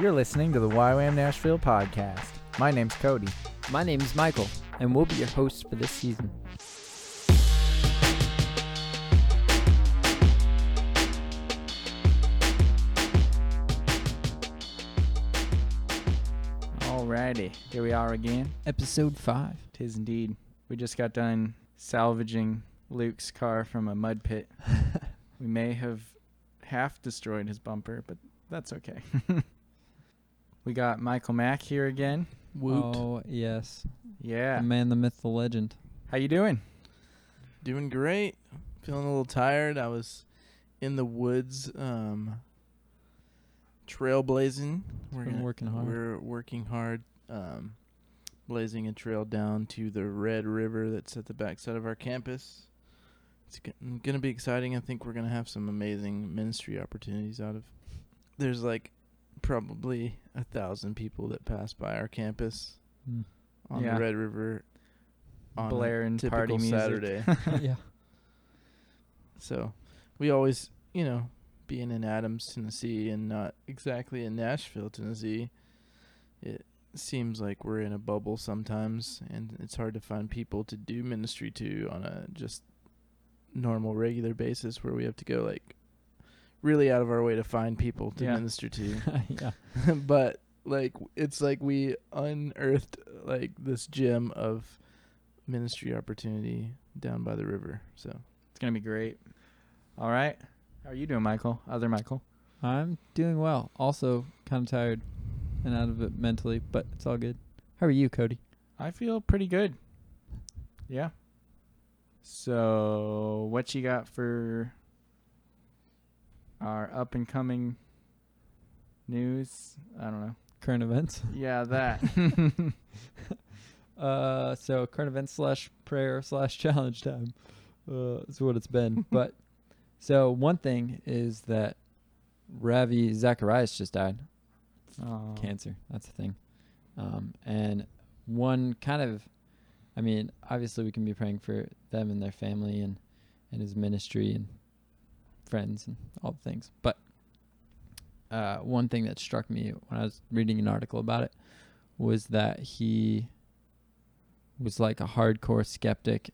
You're listening to the YWAM Nashville podcast. My name's Cody. My name is Michael, and we'll be your hosts for this season. Alrighty, here we are again. Episode 5. Tis indeed. We just got done salvaging Luke's car from a mud pit. we may have half destroyed his bumper, but that's okay. we got Michael Mack here again. Woot. Oh yes, Yeah. the man, the myth, the legend. How you doing? Doing great. Feeling a little tired. I was in the woods, um, trailblazing. We're Been working hard. We're working hard, um, blazing a trail down to the Red River that's at the backside of our campus. It's g- going to be exciting. I think we're going to have some amazing ministry opportunities out of. There's like probably a thousand people that pass by our campus Mm. on Yeah. the Red River on a Blaring typical party. Saturday. yeah, So we always, you know, being in Adams, Tennessee, and not exactly in Nashville, Tennessee, it seems like we're in a bubble sometimes, and it's hard to find people to do ministry to on a just normal, regular basis where we have to go like really out of our way to find people to Yeah. minister to. yeah. but like it's like we unearthed like this gem of ministry opportunity down by the river. So It's gonna be great. All right. How are you doing, Michael? Other Michael. I'm doing well. Also, kind of tired and out of it mentally, but it's all good. How are you, Cody? I feel pretty good. Yeah. So, what you got for our up and coming news? I don't know. Current events. Yeah, that. Uh, so current events slash prayer slash challenge time. Uh, is what it's been. but so one thing is that Ravi Zacharias just died. oh. cancer. That's the thing. Um, and one kind of, I mean, obviously we can be praying for them and their family and and his ministry and friends and all the things. But uh, one thing that struck me when I was reading an article about it was that he was like a hardcore skeptic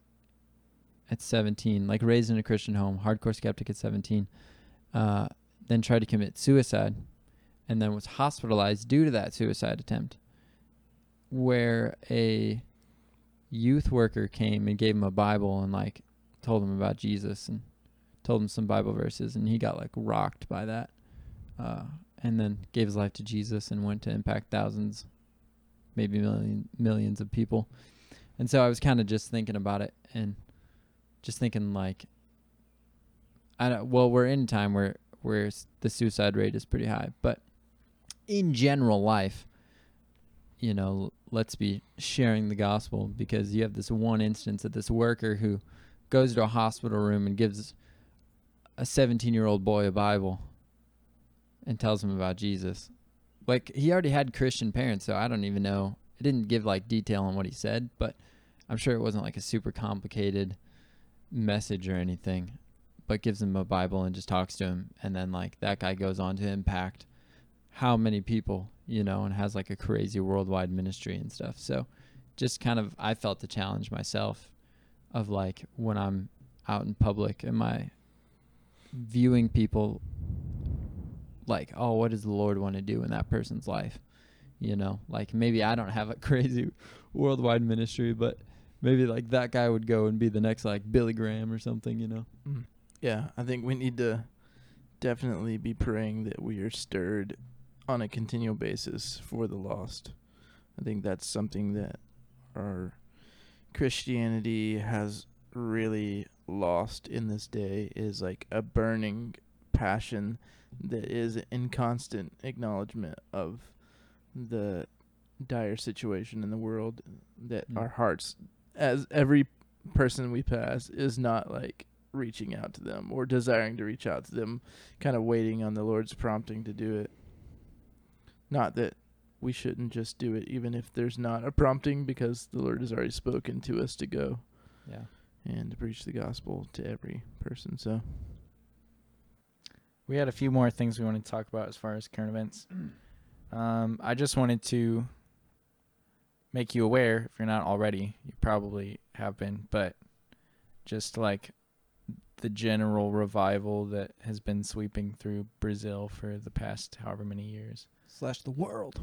at 17, like raised in a Christian home, hardcore skeptic at 17, uh, then tried to commit suicide and then was hospitalized due to that suicide attempt where a youth worker came and gave him a bible and like told him about jesus and told him some bible verses and he got like rocked by that uh, and then gave his life to jesus and went to impact thousands maybe million millions of people. And so i was kind of just thinking about it and just thinking like i don't well we're in a time where where the suicide rate is pretty high but in general life, you know, let's be sharing the gospel because you have this one instance of this worker who goes to a hospital room and gives a 17 year old boy a Bible and tells him about Jesus. Like, he already had Christian parents, so I don't even know. It didn't give like detail on what he said, but I'm sure it wasn't like a super complicated message or anything, but gives him a Bible and just talks to him. And then, like, that guy goes on to impact how many people, you know, and has like a crazy worldwide ministry and stuff. So just kind of I felt the challenge myself of like when I'm out in public am I viewing people like, oh, what does the Lord want to do in that person's life? You know, like maybe I don't have a crazy worldwide ministry, but maybe like that guy would go and be the next like Billy Graham or something, you know. Mm-hmm. Yeah, I think we need to definitely be praying that we are stirred on a continual basis for the lost. I think that's something that our Christianity has really lost in this day is like a burning passion that is in constant acknowledgement of the dire situation in the world that Mm. our hearts as every person we pass is not like reaching out to them or desiring to reach out to them, kind of waiting on the Lord's prompting to do it. Not that we shouldn't just do it, even if there's not a prompting, because the Lord has already spoken to us to go Yeah. And to preach the gospel to every person. So, We had a few more things we wanted to talk about as far as current events. Um, I just wanted to make you aware, if you're not already, you probably have been, but just like the general revival that has been sweeping through Brazil for the past however many years Slash the world.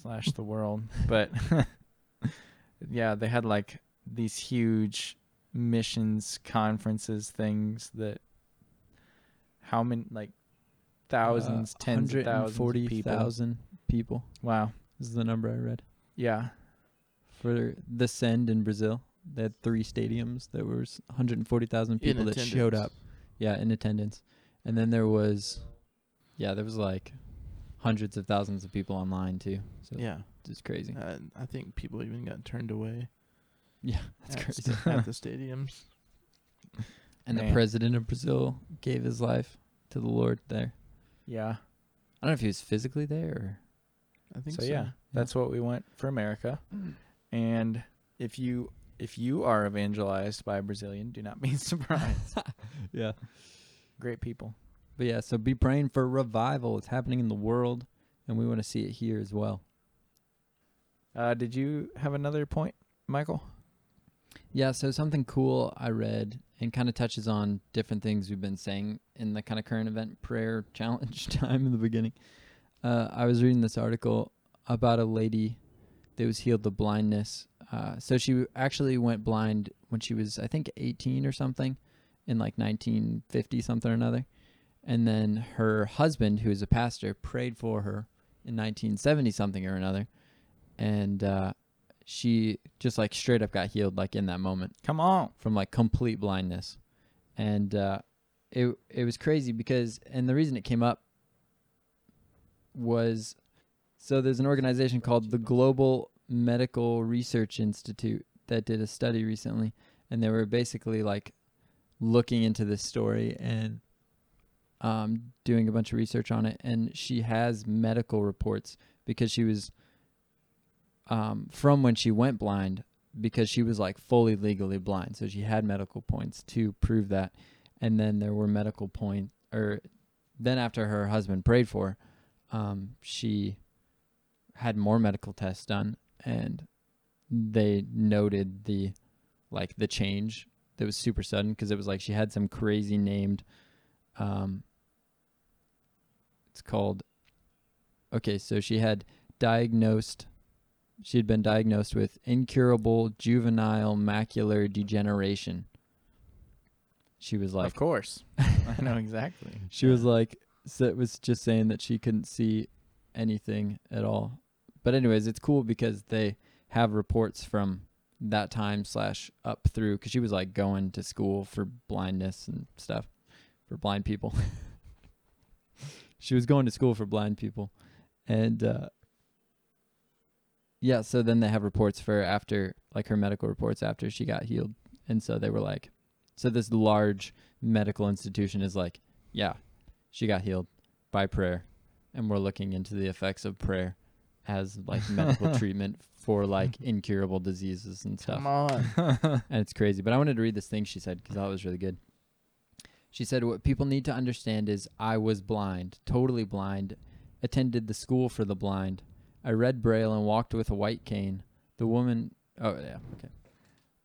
slash the world. But yeah, they had like these huge missions conferences things that how many like thousands, tens of thousands of people. 140,000 people. Wow. This is the number I read. Yeah. For the Send in Brazil, they had three stadiums. There was 140,000 In people that showed up. Yeah, in attendance. And then there was, yeah, there was like hundreds of thousands of people online too. So Yeah, it's crazy. uh, I think people even got turned away yeah, that's at, crazy. st- at the stadiums. and the president of Brazil gave his life to the Lord there. Yeah. I don't know if he was physically there or. I think So so. yeah, that's what we want for America. And if you if you are evangelized by a Brazilian, do not be surprised. yeah. Great people. But yeah, so be praying for revival. It's happening in the world, and we want to see it here as well. Uh, did you have another point, Michael? Yeah, so something cool I read and kind of touches on different things we've been saying in the kind of current event prayer challenge time in the beginning. Uh, I was reading this article about a lady that was healed of blindness. Uh, so she actually went blind when she was, I think, 18 or something in like 1950 something or another. And then her husband, who is a pastor, prayed for her in 1970 something or another. And uh, she just like straight up got healed like in that moment. Come on. from like complete blindness. And uh it it was crazy because and the reason it came up was so there's an organization called the Global Medical Research Institute that did a study recently. And they were basically like looking into this story and um doing a bunch of research on it. And she has medical reports because she was um, from when she went blind because she was like fully legally blind. So she had medical points to prove that. And then there were medical point or then after her husband prayed for, um, she had more medical tests done and they noted the like the change that was super sudden because it was like she had some crazy named um it's called okay so she had diagnosed she had been diagnosed with incurable juvenile macular degeneration. She was like, of course. I know exactly. she was like, so it was just saying that she couldn't see anything at all. But anyways, it's cool because they have reports from that time slash up through because she was like going to school for blindness and stuff for blind people. she was going to school for blind people, and uh, yeah. So then they have reports for after like her medical reports after she got healed, and so they were like, so this large medical institution is like, yeah, she got healed by prayer, and we're looking into the effects of prayer as like medical treatment for like incurable diseases and stuff. Come on. And it's crazy. But I wanted to read this thing she said because that was really good. She said, What people need to understand is I was blind, totally blind, attended the school for the blind. I read Braille and walked with a white cane. The woman, oh, yeah, okay.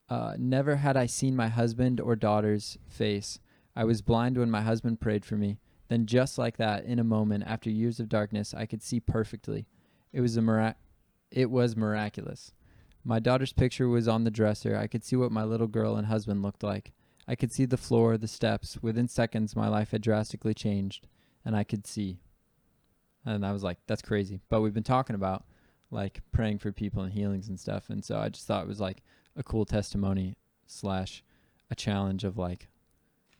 Uh, never had I seen my husband or daughter's face. I was blind when my husband prayed for me. Then, just like that, in a moment, after years of darkness, I could see perfectly. It was a mirac- It was miraculous. My daughter's picture was on the dresser. I could see what my little girl and husband looked like. I could see the floor, the steps. Within seconds, my life had drastically changed, and I could see. And I was like, that's crazy. But we've been talking about like praying for people and healings and stuff. And so I just thought it was like a cool testimony slash a challenge of like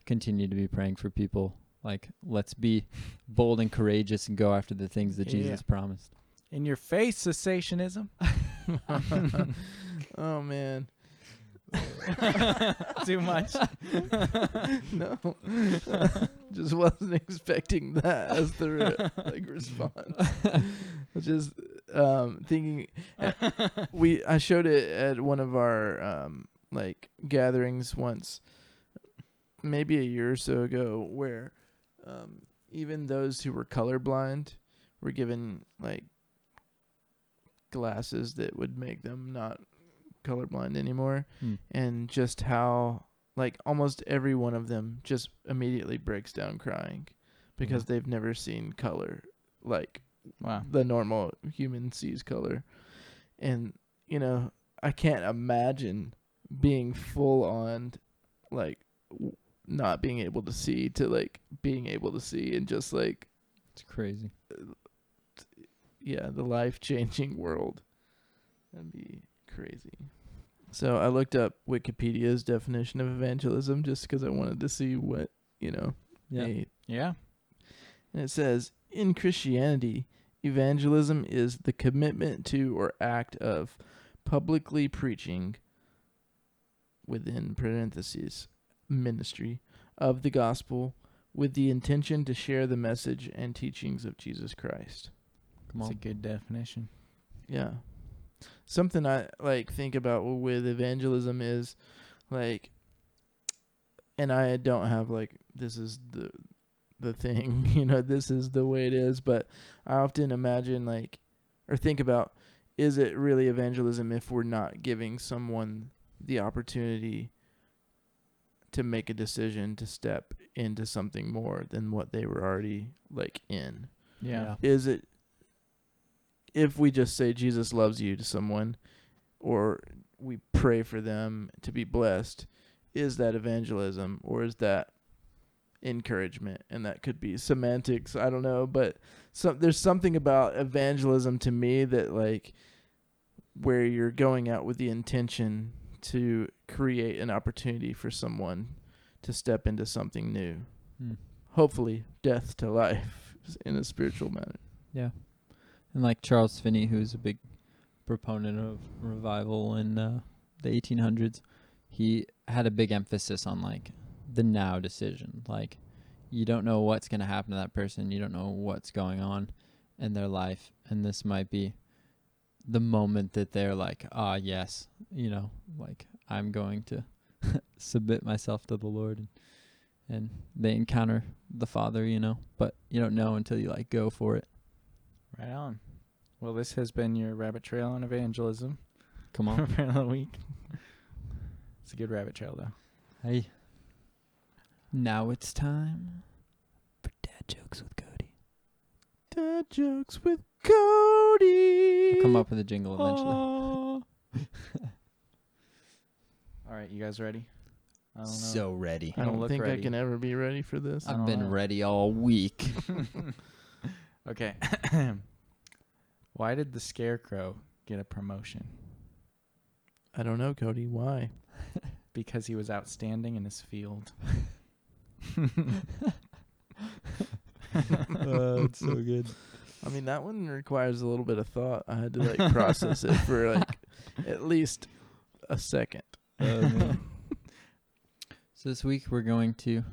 continue to be praying for people. Like, let's be bold and courageous and go after the things that Yeah. Jesus promised. In your face, cessationism. oh man. Too much. no. Just wasn't expecting that as the re- like response. Just um thinking we I showed it at one of our um like gatherings once maybe a year or so ago where um even those who were colorblind were given like glasses that would make them not colorblind anymore Hmm. and just how like almost every one of them just immediately breaks down crying because Yeah. they've never seen color like Wow. the normal human sees color and you know i can't imagine being full on like w- not being able to see to like being able to see and just like It's crazy. yeah, the life changing world. That'd be crazy. So I looked up Wikipedia's definition of evangelism just because I wanted to see what, you know, Yeah. they- Yeah. and it says in Christianity, evangelism is the commitment to or act of publicly preaching within parentheses ministry of the gospel with the intention to share the message and teachings of Jesus Christ. Come That's a good definition. Yeah. Something I like think about with evangelism is like and I don't have like this is the the thing, you know, this is the way it is, but I often imagine like or think about is it really evangelism if we're not giving someone the opportunity to make a decision to step into something more than what they were already like in? Yeah. is it if we just say Jesus loves you to someone or we pray for them to be blessed, is that evangelism or is that encouragement? And that could be semantics, I don't know, but some there's something about evangelism to me that like where you're going out with the intention to create an opportunity for someone to step into something new. Hmm. Hopefully, death to life in a spiritual manner. Yeah. And like Charles Finney, who's a big proponent of revival in uh, the 1800s, he had a big emphasis on like the now decision. Like, you don't know what's going to happen to that person, you don't know what's going on in their life. And this might be the moment that they're like, ah, yes, you know, like I'm going to submit myself to the Lord. And, and they encounter the Father, you know, but you don't know until you like go for it. Right on. Well, this has been your rabbit trail on evangelism Come on. for the week. It's a good rabbit trail, though. Hey. Now it's time for dad jokes with Cody. Dad jokes with Cody. We'll come up with a jingle eventually. All right, you guys ready? I don't know. ready. I Don't don't look think I can ever be ready for this. I I've been know. ready all week. okay. Why did the scarecrow get a promotion? I don't know, Cody. Why? Because he was outstanding in his field. Oh, that's so good. I mean, that one requires a little bit of thought. I had to like process it for like at least a second. Oh, so this week we're going to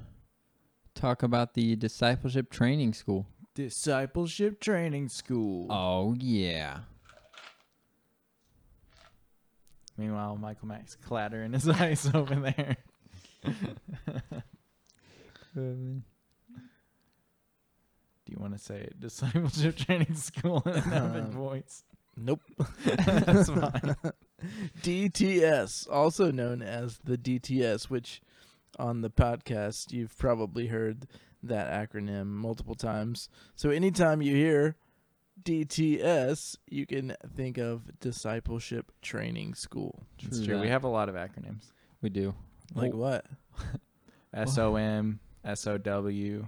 talk about the discipleship training school. Discipleship Training School. Oh yeah. Meanwhile, Michael Mack's clattering his ice over there. Do you want to say it? Discipleship Training School in an epic Um, voice? Nope. That's fine. DTS, also known as the DTS, which on the podcast you've probably heard that acronym multiple times. So anytime you hear DTS, you can think of Discipleship Training School. It's True true. We have a lot of acronyms. We do. Like what? SOM, SOW,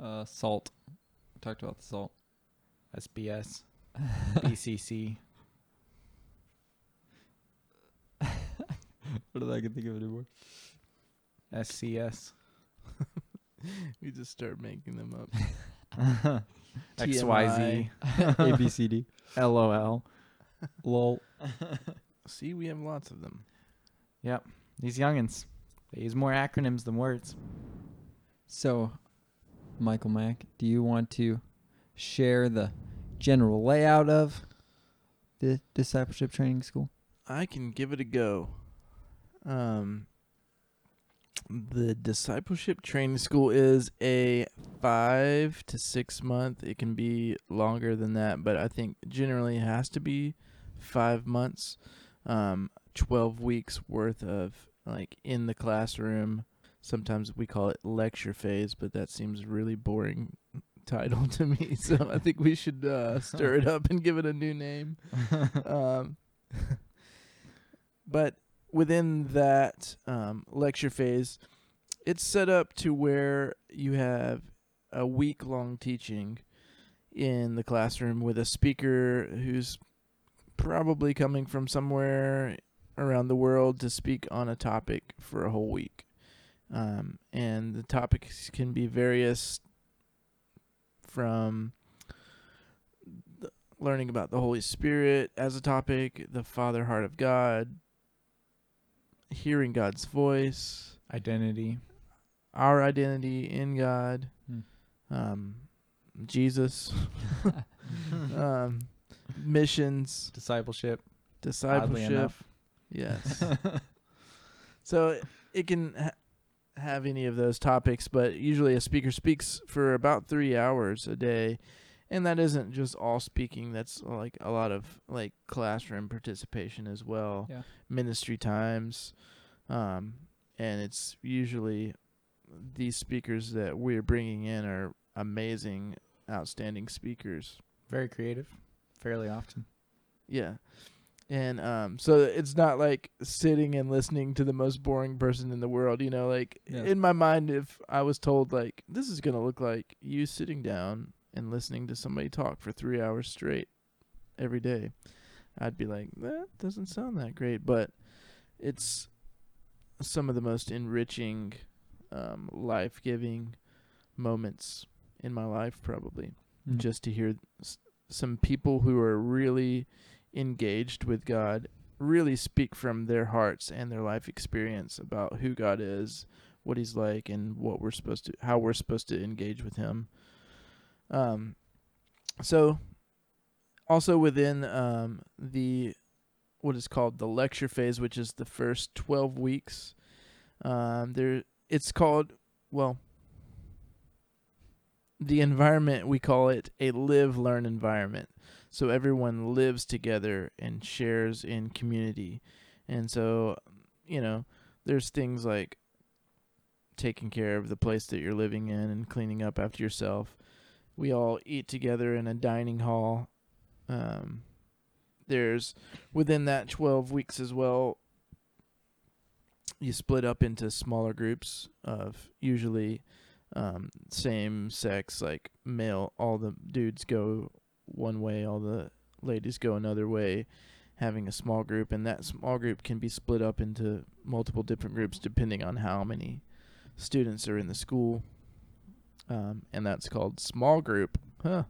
Uh, salt. We talked about the salt. SBS, BCC. What did I can think of anymore? SCS, We just start making them up. XYZ, A B C D. LOL. Lol. See, we have lots of them. Yep. These youngins, they use more acronyms than words. So, Michael Mack, do you want to share the general layout of the discipleship training school? I can give it a go. Um, the discipleship training school is a five to six month. It can be longer than that, but I think generally it has to be five months. Um, twelve weeks worth of like in the classroom. Sometimes we call it lecture phase, but that seems really boring title to me. So I think we should uh, stir it up and give it a new name. Um, but within that um, lecture phase, it's set up to where you have a week long teaching in the classroom with a speaker who's probably coming from somewhere around the world to speak on a topic for a whole week. Um, and the topics can be various from learning about the Holy Spirit as a topic, the Father Heart of God, hearing God's voice, Identity. our identity in God, Hmm. um, Jesus, um, missions, Discipleship. Discipleship. Yes. so it- it can ha- have any of those topics, but usually a speaker speaks for about three hours a day. And that isn't just all speaking. That's like a lot of like classroom participation as well. Yeah. Ministry times. Um, and it's usually these speakers that we're bringing in are amazing, outstanding speakers. Very creative. Fairly often. Yeah. And um so it's not like sitting and listening to the most boring person in the world, you know, like Yeah. in my mind if I was told like this is going to look like you sitting down and listening to somebody talk for 3 hours straight every day, I'd be like that doesn't sound that great, but it's some of the most enriching um life-giving moments in my life probably Mm. just to hear s- some people who are really engaged with God really speak from their hearts and their life experience about who God is, what he's like and what we're supposed to how we're supposed to engage with him. Um so also within um the what is called the lecture phase which is the first 12 weeks um there it's called well the environment we call it a live learn environment. So everyone lives together and shares in community. And so you know there's things like taking care of the place that you're living in and cleaning up after yourself we all eat together in a dining hall um, there's within that 12 weeks as well you split up into smaller groups of usually um, same sex, like male. All the dudes go one way, all the ladies go another way. Having a small group, and that small group can be split up into multiple different groups depending on how many students are in the school. Um, and that's called small group, huh?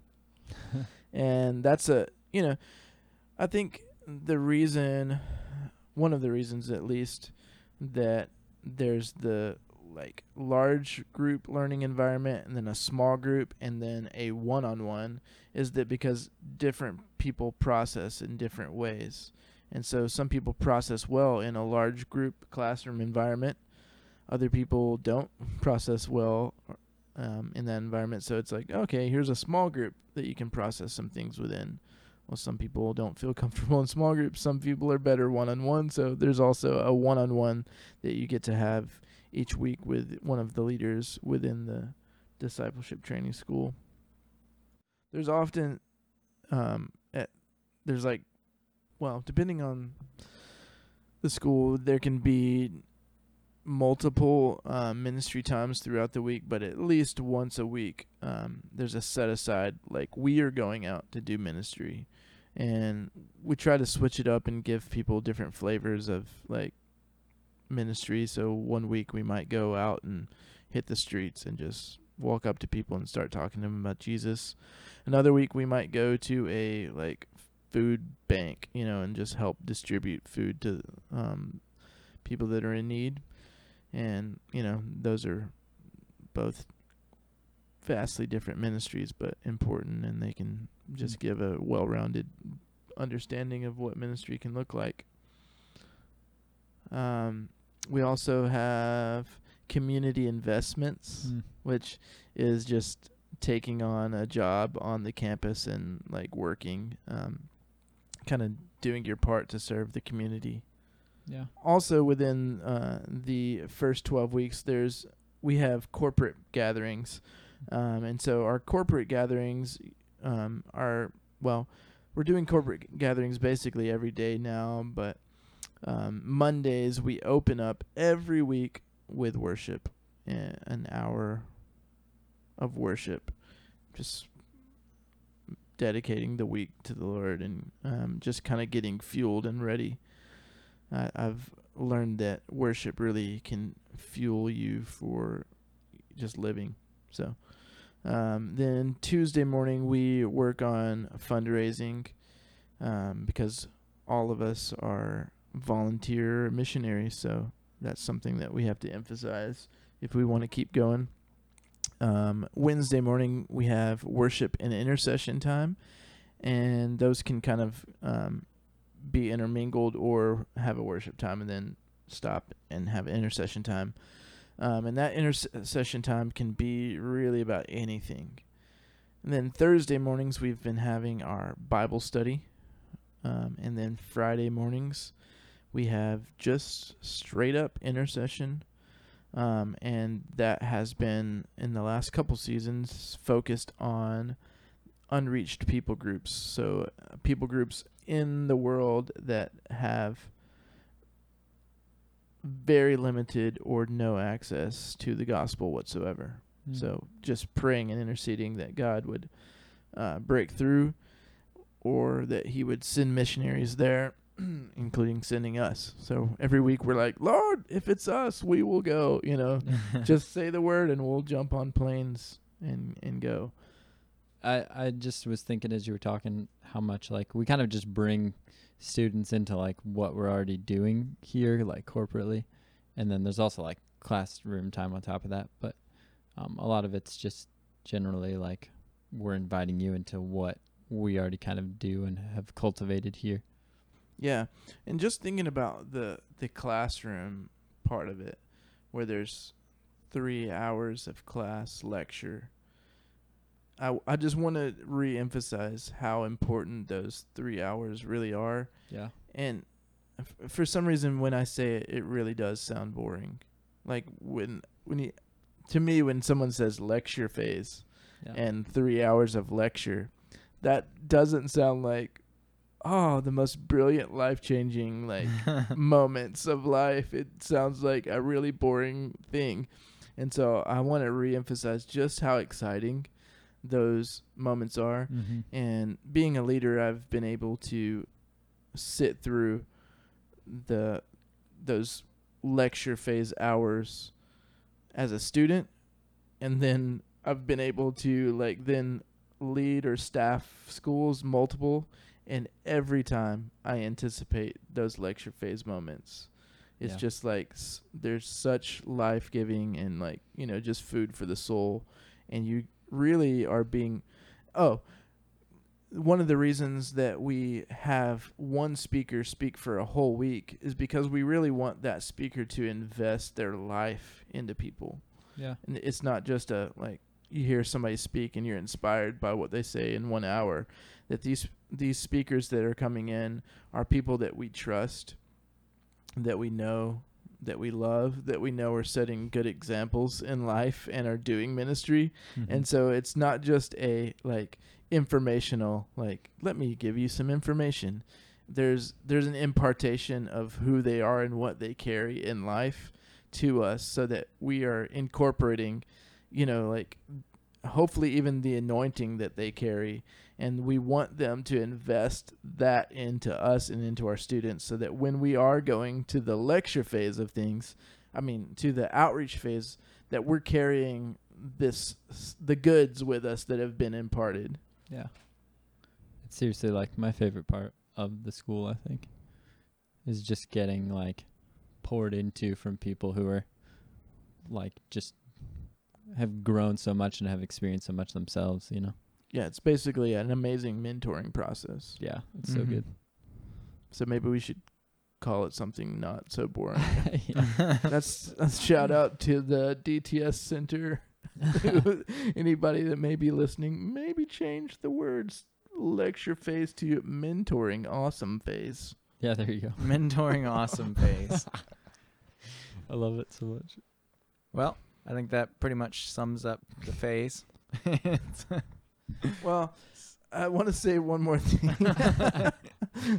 and that's a you know, I think the reason, one of the reasons at least, that there's the like large group learning environment and then a small group and then a one-on-one is that because different people process in different ways. And so some people process well in a large group classroom environment. Other people don't process well um, in that environment. So it's like okay here's a small group that you can process some things within. Well some people don't feel comfortable in small groups. Some people are better one-on-one. So there's also a one-on-one that you get to have each week with one of the leaders within the discipleship training school. There's often um at, there's like well, depending on the school, there can be multiple uh, ministry times throughout the week, but at least once a week, um, there's a set aside like we are going out to do ministry, and we try to switch it up and give people different flavors of like ministry. So one week we might go out and hit the streets and just walk up to people and start talking to them about Jesus. Another week we might go to a like food bank, you know, and just help distribute food to um, people that are in need. And you know, those are both vastly different ministries, but important, and they can just give a well-rounded understanding of what ministry can look like. Um, we also have community investments, Mm. which is just taking on a job on the campus and like working, um, kind of doing your part to serve the community. Yeah. Also, within uh, the first 12 weeks, there's we have corporate gatherings, um, and so our corporate gatherings um, are well, we're doing corporate gatherings basically every day now, but um, Mondays we open up every week with worship, an hour of worship, just dedicating the week to the Lord and um, just kind of getting fueled and ready. I, I've learned that worship really can fuel you for just living. So, um, then Tuesday morning we work on fundraising um, because all of us are volunteer missionaries. So that's something that we have to emphasize if we want to keep going. Um, Wednesday morning we have worship and intercession time, and those can kind of um, be intermingled or have a worship time and then stop and have intercession time. Um, and that intercession time can be really about anything. And then Thursday mornings, we've been having our Bible study. Um, and then Friday mornings, we have just straight up intercession. Um, and that has been in the last couple seasons focused on unreached people groups. So, uh, people groups in the world that have very limited or no access to the gospel whatsoever. Mm. So just praying and interceding that God would uh, break through or that He would send missionaries there, including sending us. So every week we're like, Lord, if it's us, we will go. You know, just say the word and we'll jump on planes and, and go. I I just was thinking as you were talking how much like we kind of just bring students into like what we're already doing here like corporately. And then there's also like classroom time on top of that. But um, a lot of it's just generally like we're inviting you into what we already kind of do and have cultivated here. Yeah, and just thinking about the the classroom part of it, where there's three hours of class lecture. I I just want to reemphasize how important those three hours really are, yeah and f- for some reason when I say it, it really does sound boring. Like when when you, to me when someone says lecture phase, yeah and three hours of lecture. That doesn't sound like, oh, the most brilliant, life changing like moments of life. It sounds like a really boring thing, and so I want to reemphasize just how exciting those moments are. mm-hmm. And being a leader, I've been able to sit through the those lecture phase hours as a student and then I've been able to like then lead or staff schools multiple and every time I anticipate those lecture phase moments. It's Yeah. just like s- there's such life-giving and like, you know, just food for the soul and you really are being oh, one of the reasons that we have one speaker speak for a whole week is because we really want that speaker to invest their life into people. yeah And it's not just a like you hear somebody speak and you're inspired by what they say in 1 hour. That these these speakers that are coming in are people that we trust, that we know, that we love, that we know are setting good examples in life and are doing ministry. Mm-hmm. And so it's not just a like informational like let me give you some information. There's there's an impartation of who they are and what they carry in life to us so that we are incorporating, you know, like hopefully even the anointing that they carry and we want them to invest that into us and into our students so that when we are going to the lecture phase of things, I mean to the outreach phase that we're carrying this the goods with us that have been imparted. Yeah. It's seriously like my favorite part of the school, I think, is just getting like poured into from people who are like just have grown so much and have experienced so much themselves, you know. Yeah, it's basically an amazing mentoring process. Yeah, it's so Mhm. good. So maybe we should call it something not so boring. Yeah. that's a shout out to the DTS Center. Anybody that may be listening, maybe change the words lecture phase to mentoring awesome phase. yeah, there you go. Mentoring awesome phase. I love it so much. Well, I think that pretty much sums up the phase. Well, I want to say one more thing.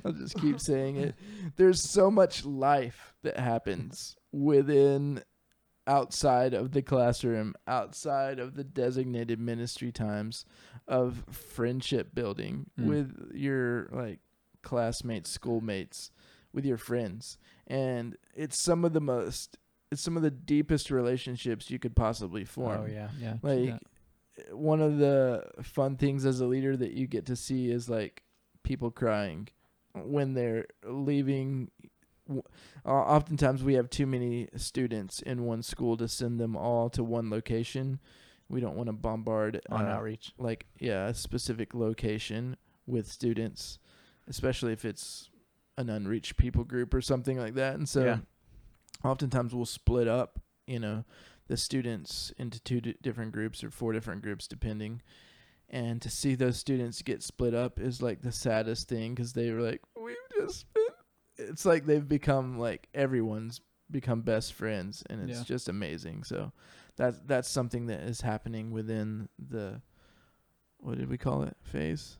I'll just keep saying it. There's so much life that happens within outside of the classroom, outside of the designated ministry times of friendship building Mm. with your like classmates, schoolmates, with your friends. And it's some of the most it's some of the deepest relationships you could possibly form oh yeah. Yeah. like. One of the fun things as a leader that you get to see is like people crying when they're leaving oftentimes we have too many students in one school to send them all to one location we don't want to bombard On uh, outreach. like yeah a specific location with students especially if it's an unreached people group or something like that and so Yeah. oftentimes we'll split up you know the students into two di- different groups or four different groups depending and to see those students get split up is like the saddest thing because they were like we've just been it's like they've become like everyone's become best friends and it's Yeah. just amazing so that's that's something that is happening within the what did we call it phase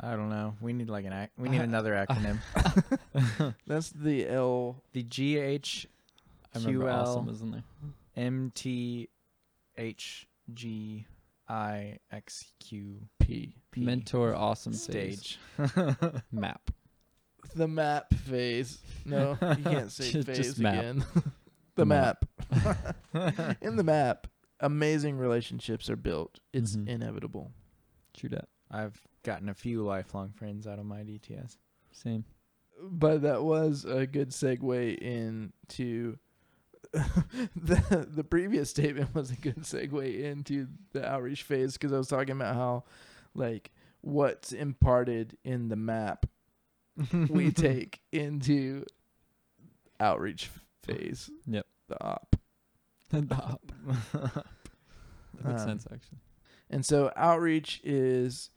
I don't know. We need like an ac- we need another acronym. that's the l the G H I remember QL awesome, wasn't there? M T H G I X Q p Mentor awesome stage. map. the map phase no you can't say Ju- phase just map. again the The map map. in the map amazing relationships are built it's Mhm. inevitable True that. I've gotten a few lifelong friends out of my DTS. Same. but that was a good segue into the the previous statement was a good segue into the outreach phase because I was talking about how like what's imparted in the map we take into outreach phase. Yep. The op. the op. That makes Um, sense actually. And so outreach is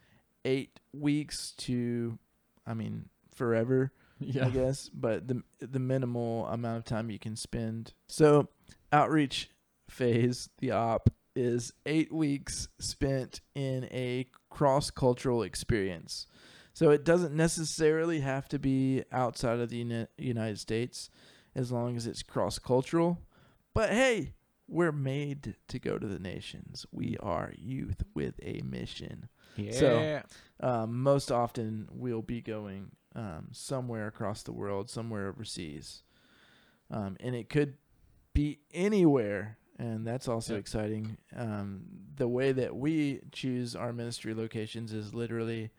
eight weeks to, I mean, forever. Yeah. I guess, but the the minimal amount of time you can spend. So, outreach phase, the op, is eight weeks spent in a cross cultural experience. So it doesn't necessarily have to be outside of the Uni- United States, as long as it's cross cultural. But hey, we're made to go to the nations. We are youth with a mission Yeah. So- um, most often we'll be going um, somewhere across the world, somewhere overseas, um, and it could be anywhere, and that's also Yep. exciting. Um, the way that we choose our ministry locations is literally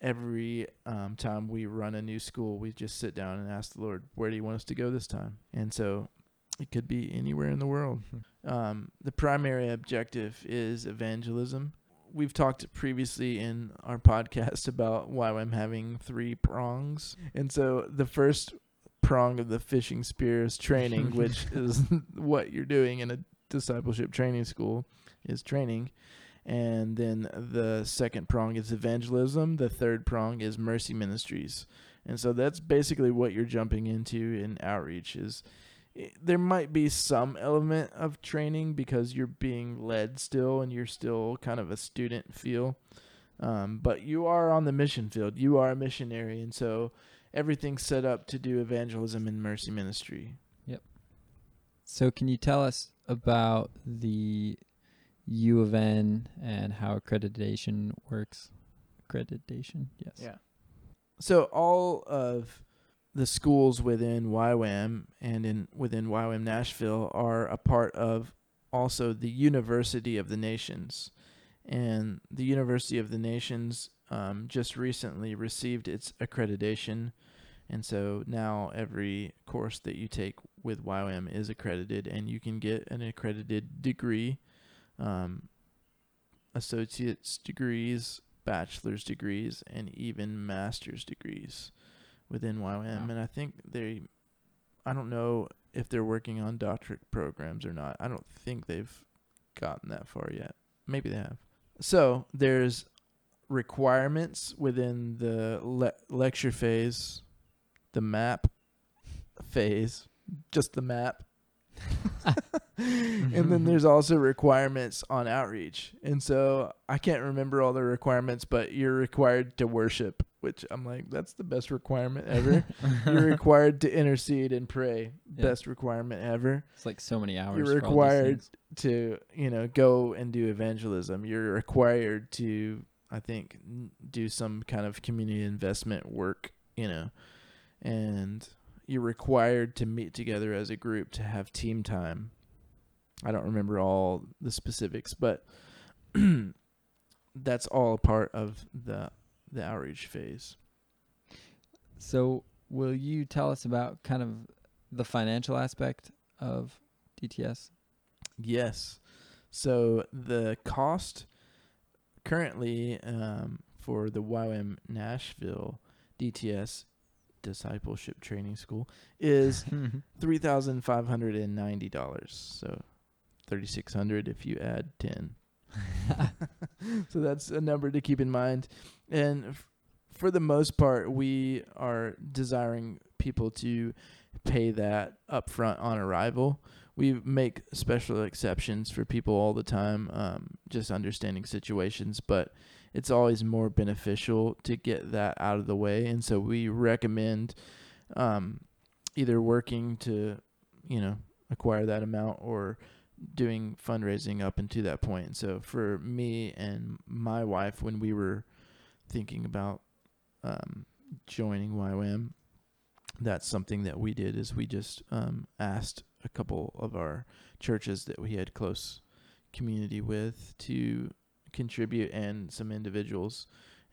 every um, time we run a new school, we just sit down and ask the Lord, "Where do you want us to go this time?" And so it could be anywhere in the world. Um, the primary objective is evangelism. We've talked previously in our podcast about why I'm having three prongs. And so the first prong of the fishing spear is training, which is what you're doing in a discipleship training school, is training. And then the second prong is evangelism. The third prong is mercy ministries. And so that's basically what you're jumping into in outreach is there might be some element of training because you're being led still and you're still kind of a student feel. Um, but you are on the mission field. You are a missionary. And so everything's set up to do evangelism and mercy ministry. Yep. So can you tell us about the U of N and how accreditation works? Accreditation, yes. Yeah. So all of the schools within YWAM and in within YWAM Nashville are a part of also the University of the Nations, and the University of the Nations um, just recently received its accreditation, and so now every course that you take with YWAM is accredited, and you can get an accredited degree, um, associate's degrees, bachelor's degrees, and even master's degrees within YWAM, Wow. and I think they, I don't know if they're working on doctorate programs or not. I don't think they've gotten that far yet. Maybe they have. So there's requirements within the le- lecture phase, the map phase, just the map. and then mm-hmm. there's also requirements on outreach. And so I can't remember all the requirements, but you're required to worship, which I'm like, that's the best requirement ever. you're required to intercede and pray. Yeah. Best requirement ever. It's like so many hours. You're for all these required to, you know, go and do evangelism. You're required to, I think, do some kind of community investment work, you know, and you're required to meet together as a group to have team time. I don't remember all the specifics, but that's all a part of the the outreach phase. So, will you tell us about kind of the financial aspect of DTS? Yes. So the cost currently um, for the YWAM Nashville DTS Discipleship Training School is three thousand five hundred and ninety dollars. So thirty six hundred if you add ten. so that's a number to keep in mind. And f- for the most part, we are desiring people to pay that upfront on arrival. We make special exceptions for people all the time, um, just understanding situations, but it's always more beneficial to get that out of the way. And so we recommend um, either working to, you know, acquire that amount or doing fundraising up into that point. And so for me and my wife, when we were thinking about um, joining YWAM, that's something that we did is we just um, asked a couple of our churches that we had close community with to contribute and some individuals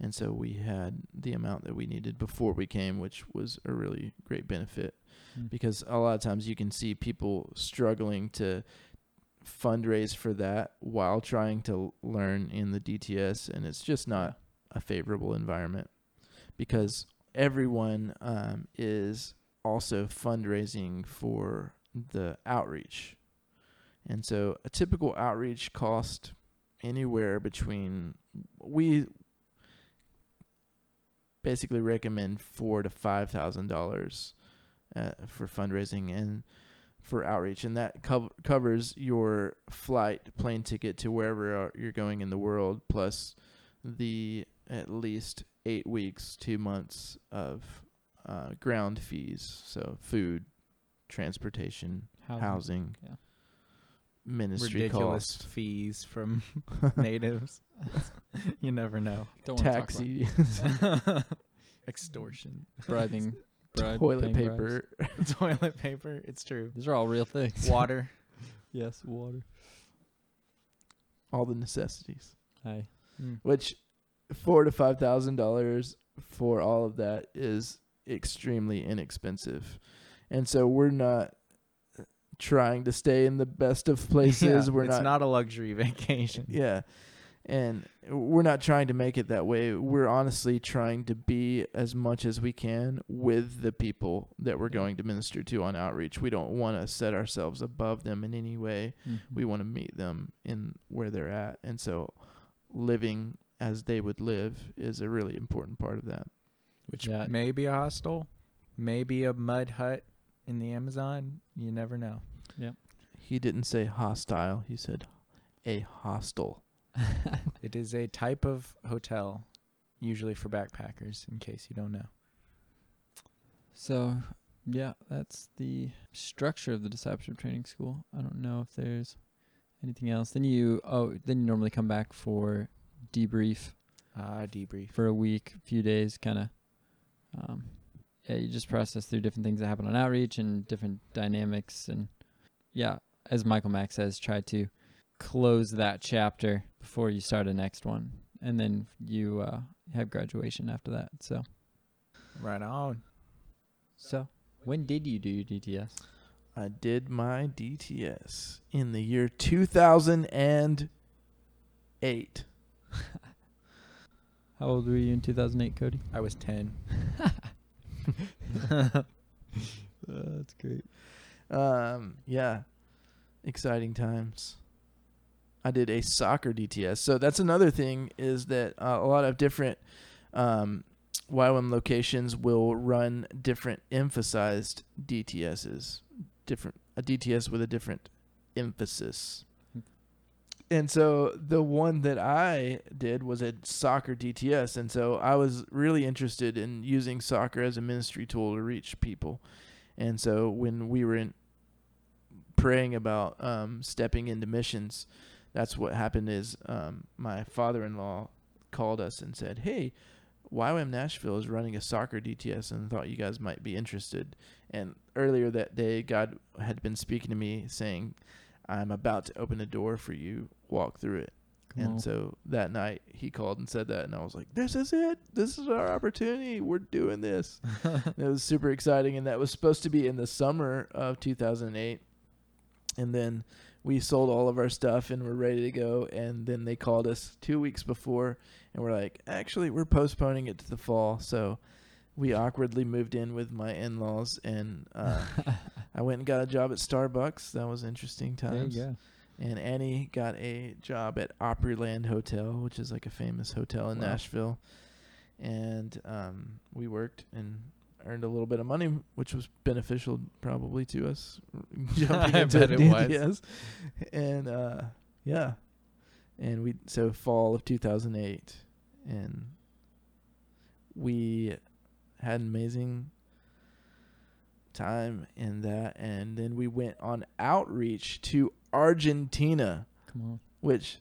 and so we had the amount that we needed before we came which was a really great benefit Mm. because a lot of times you can see people struggling to fundraise for that while trying to learn in the DTS and it's just not a favorable environment because everyone um, is also fundraising for the outreach and so a typical outreach cost anywhere between we basically recommend four to five thousand dollars uh, for fundraising and for outreach, and that cov- covers your flight, plane ticket to wherever you're going in the world, plus the at least eight weeks, two months of uh, ground fees, so food, transportation, Housing. housing, Yeah. Ministry Ridiculous cost, fees from natives. you never know. Don't wanna talk taxi, Extortion. bribing, bribe, toilet paper. Toilet paper. It's true. These are all real things. Water. yes, water. all the necessities. Hi. Mm. Which four to five thousand dollars for all of that is extremely inexpensive, and so we're not trying to stay in the best of places. Yeah, we're it's not, not a luxury vacation. yeah, and we're not trying to make it that way. We're honestly trying to be as much as we can with the people that we're going to minister to on outreach. We don't want to set ourselves above them in any way Mhm. we want to meet them in where they're at and so living as they would live is a really important part of that Which Yeah. may be a hostel, maybe a mud hut in the Amazon. You never know. He didn't say hostile he said a hostel It is a type of hotel, usually for backpackers, in case you don't know. So, yeah, that's the structure of the discipleship training school. I don't know if there's anything else. Then you oh, then you normally come back for debrief Ah, debrief. for a week, few days, kind of. Um, yeah, you just process through different things that happen on outreach and different dynamics, and yeah, as Michael Mack says, try to close that chapter before you start a next one, and then you uh, have graduation after that. So, Right on. so when did you do your DTS? i did my dts in the year 2008 How old were you in 2008, Cody? I was 10. that's great. Um, yeah, exciting times. I did a soccer DTS, so that's another thing is that uh, a lot of different um, YWAM locations will run different emphasized DTSs, different a DTS with a different emphasis. And so the one that I did was a soccer DTS, and so I was really interested in using soccer as a ministry tool to reach people. And so when we were in praying about um, stepping into missions, that's what happened. Is um, my father-in-law called us and said, "Hey, YWAM Nashville is running a soccer DTS, and thought you guys might be interested." And earlier that day, God had been speaking to me, saying, "I'm about to open a door for you. Walk through it." Come and on. so that night he called and said that, and I was like, "This is it. This is our opportunity. We're doing this." It was super exciting, and that was supposed to be in the summer of 2008. And then we sold all of our stuff and we're ready to go. And then they called us two weeks before, and we're like, "Actually, we're postponing it to the fall." So we awkwardly moved in with my in-laws, and uh, I went and got a job at Starbucks. That was interesting there times you go. and Annie got a job at Opryland Hotel, which is like a famous hotel in Wow. Nashville. And um, we worked and earned a little bit of money, which was beneficial probably to us jumping I into bet it was. And uh, yeah, and we so fall of 2008, and we had an amazing time in that, and then we went on outreach to Argentina, Come on. which,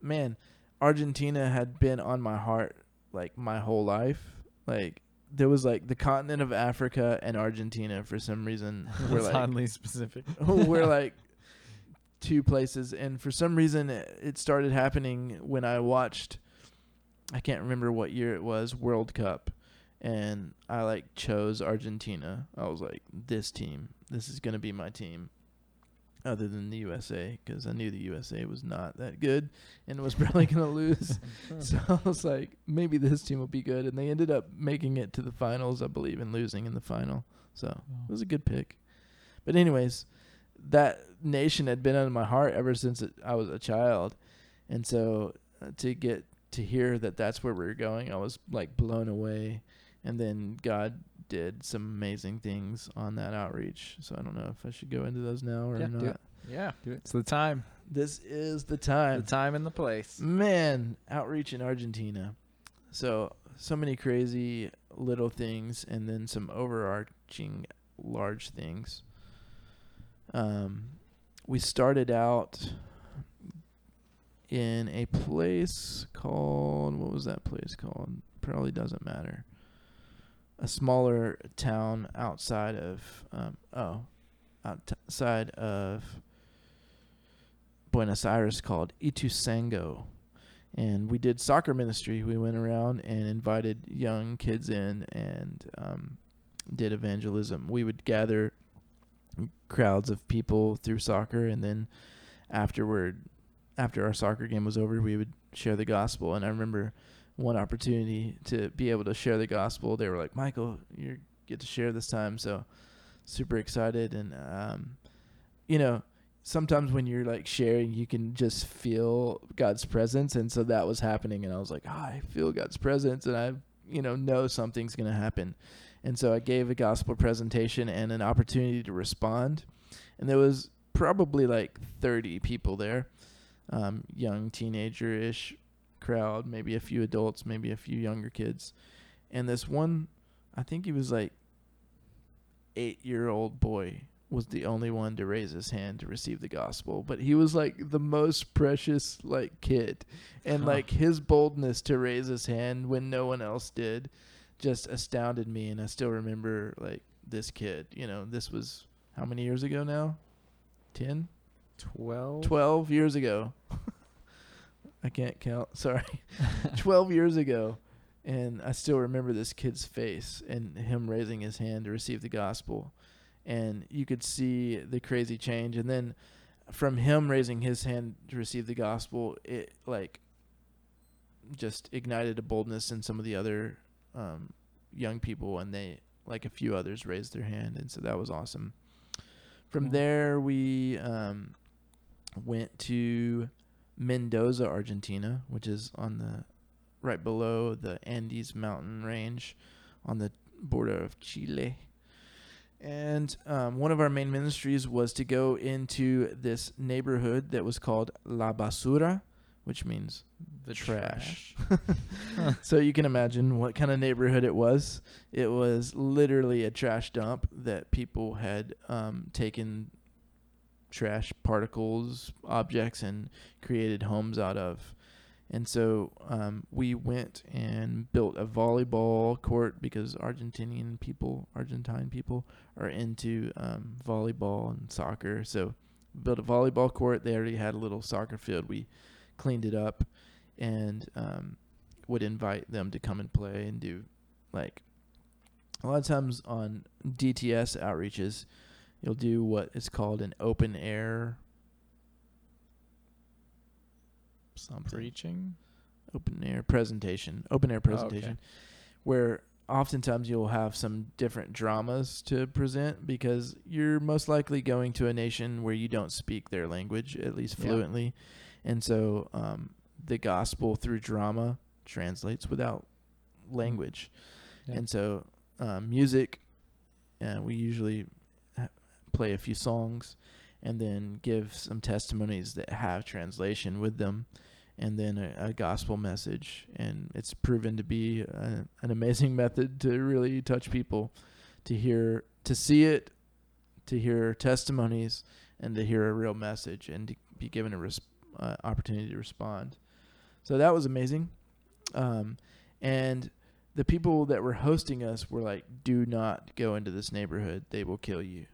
man, Argentina had been on my heart like my whole life. Like there was like the continent of Africa and Argentina for some reason. We're like oddly specific. we're like two places and for some reason it it started happening when I watched I can't remember what year it was World Cup and I like chose Argentina. I was like this team, this is going to be my team other than the USA cuz I knew the USA was not that good and was probably going to lose. so I was like maybe this team will be good and they ended up making it to the finals I believe and losing in the final. So it was a good pick. But anyways, that nation had been on my heart ever since it, I was a child, and so uh, to get to hear that that's where we were going, I was like blown away. And then God did some amazing things on that outreach. So I don't know if I should go into those now or Yeah, do it. Yeah, Do it. it's the time, This is the time. the time. time and the place. Man, outreach in Argentina. So so many crazy little things and then some overarching large things. Um we started out in a place called what was that place called? Probably doesn't matter. A smaller town outside of um oh outside of Buenos Aires called Ituzaingó and we did soccer ministry. We went around and invited young kids in and um, did evangelism. We would gather crowds of people through soccer, and then afterward, after our soccer game was over, we would share the gospel. And I remember one opportunity to be able to share the gospel. They were like, "Michael, you get to share this time," so super excited. And um, you know sometimes when you're like sharing you can just feel god's presence. And so that was happening and i was like oh, i feel god's presence and i you know know something's going to happen. And so i gave a gospel presentation and an opportunity to respond. And there was probably like 30 people there um, young teenager-ish crowd maybe a few adults maybe a few younger kids. And this one i think he was like eight year old boy was the only one to raise his hand to receive the gospel. But he was like the most precious like kid. And Huh. like his boldness to raise his hand when no one else did just astounded me. And i still remember like this kid you know this was how many years ago now? 10 Twelve. 12 years ago i can't count sorry. 12 years ago and i still remember this kid's face and him raising his hand to receive the gospel. And you could see the crazy change and then from him raising his hand to receive the gospel it like just ignited a boldness in some of the other um, young people and they like a few others raised their hand, and so that was awesome. From there, we um, went to Mendoza, Argentina, which is on the right below the Andes mountain range on the border of Chile. And um, one of our main ministries was to go into this neighborhood that was called La Basura, which means The trash. so you can imagine what kind of neighborhood it was. It was literally a trash dump that people had um, taken trash particles, objects, and created homes out of. And so um, we went and built a volleyball court because Argentinian people, Argentine people, are into um, volleyball and soccer. So built a volleyball court. They already had a little soccer field. We cleaned it up and um, would invite them to come and play and do like a lot of times on DTS outreaches, you'll do what is called an open air something Preaching. open air presentation, open air Oh, okay. presentation, where oftentimes you'll have some different dramas to present because you're most likely going to a nation where you don't speak their language at least Yeah. fluently, and so um, the gospel through drama translates without language, Yeah. and so um, music, uh, we usually play a few songs. And then give some testimonies that have translation with them and then a, a gospel message. And it's proven to be a, an amazing method to really touch people, to hear, to see it, to hear testimonies, and to hear a real message, and to be given a uh, opportunity to respond. So that was amazing. Um, and the people that were hosting us were like, "Do not go into this neighborhood; they will kill you."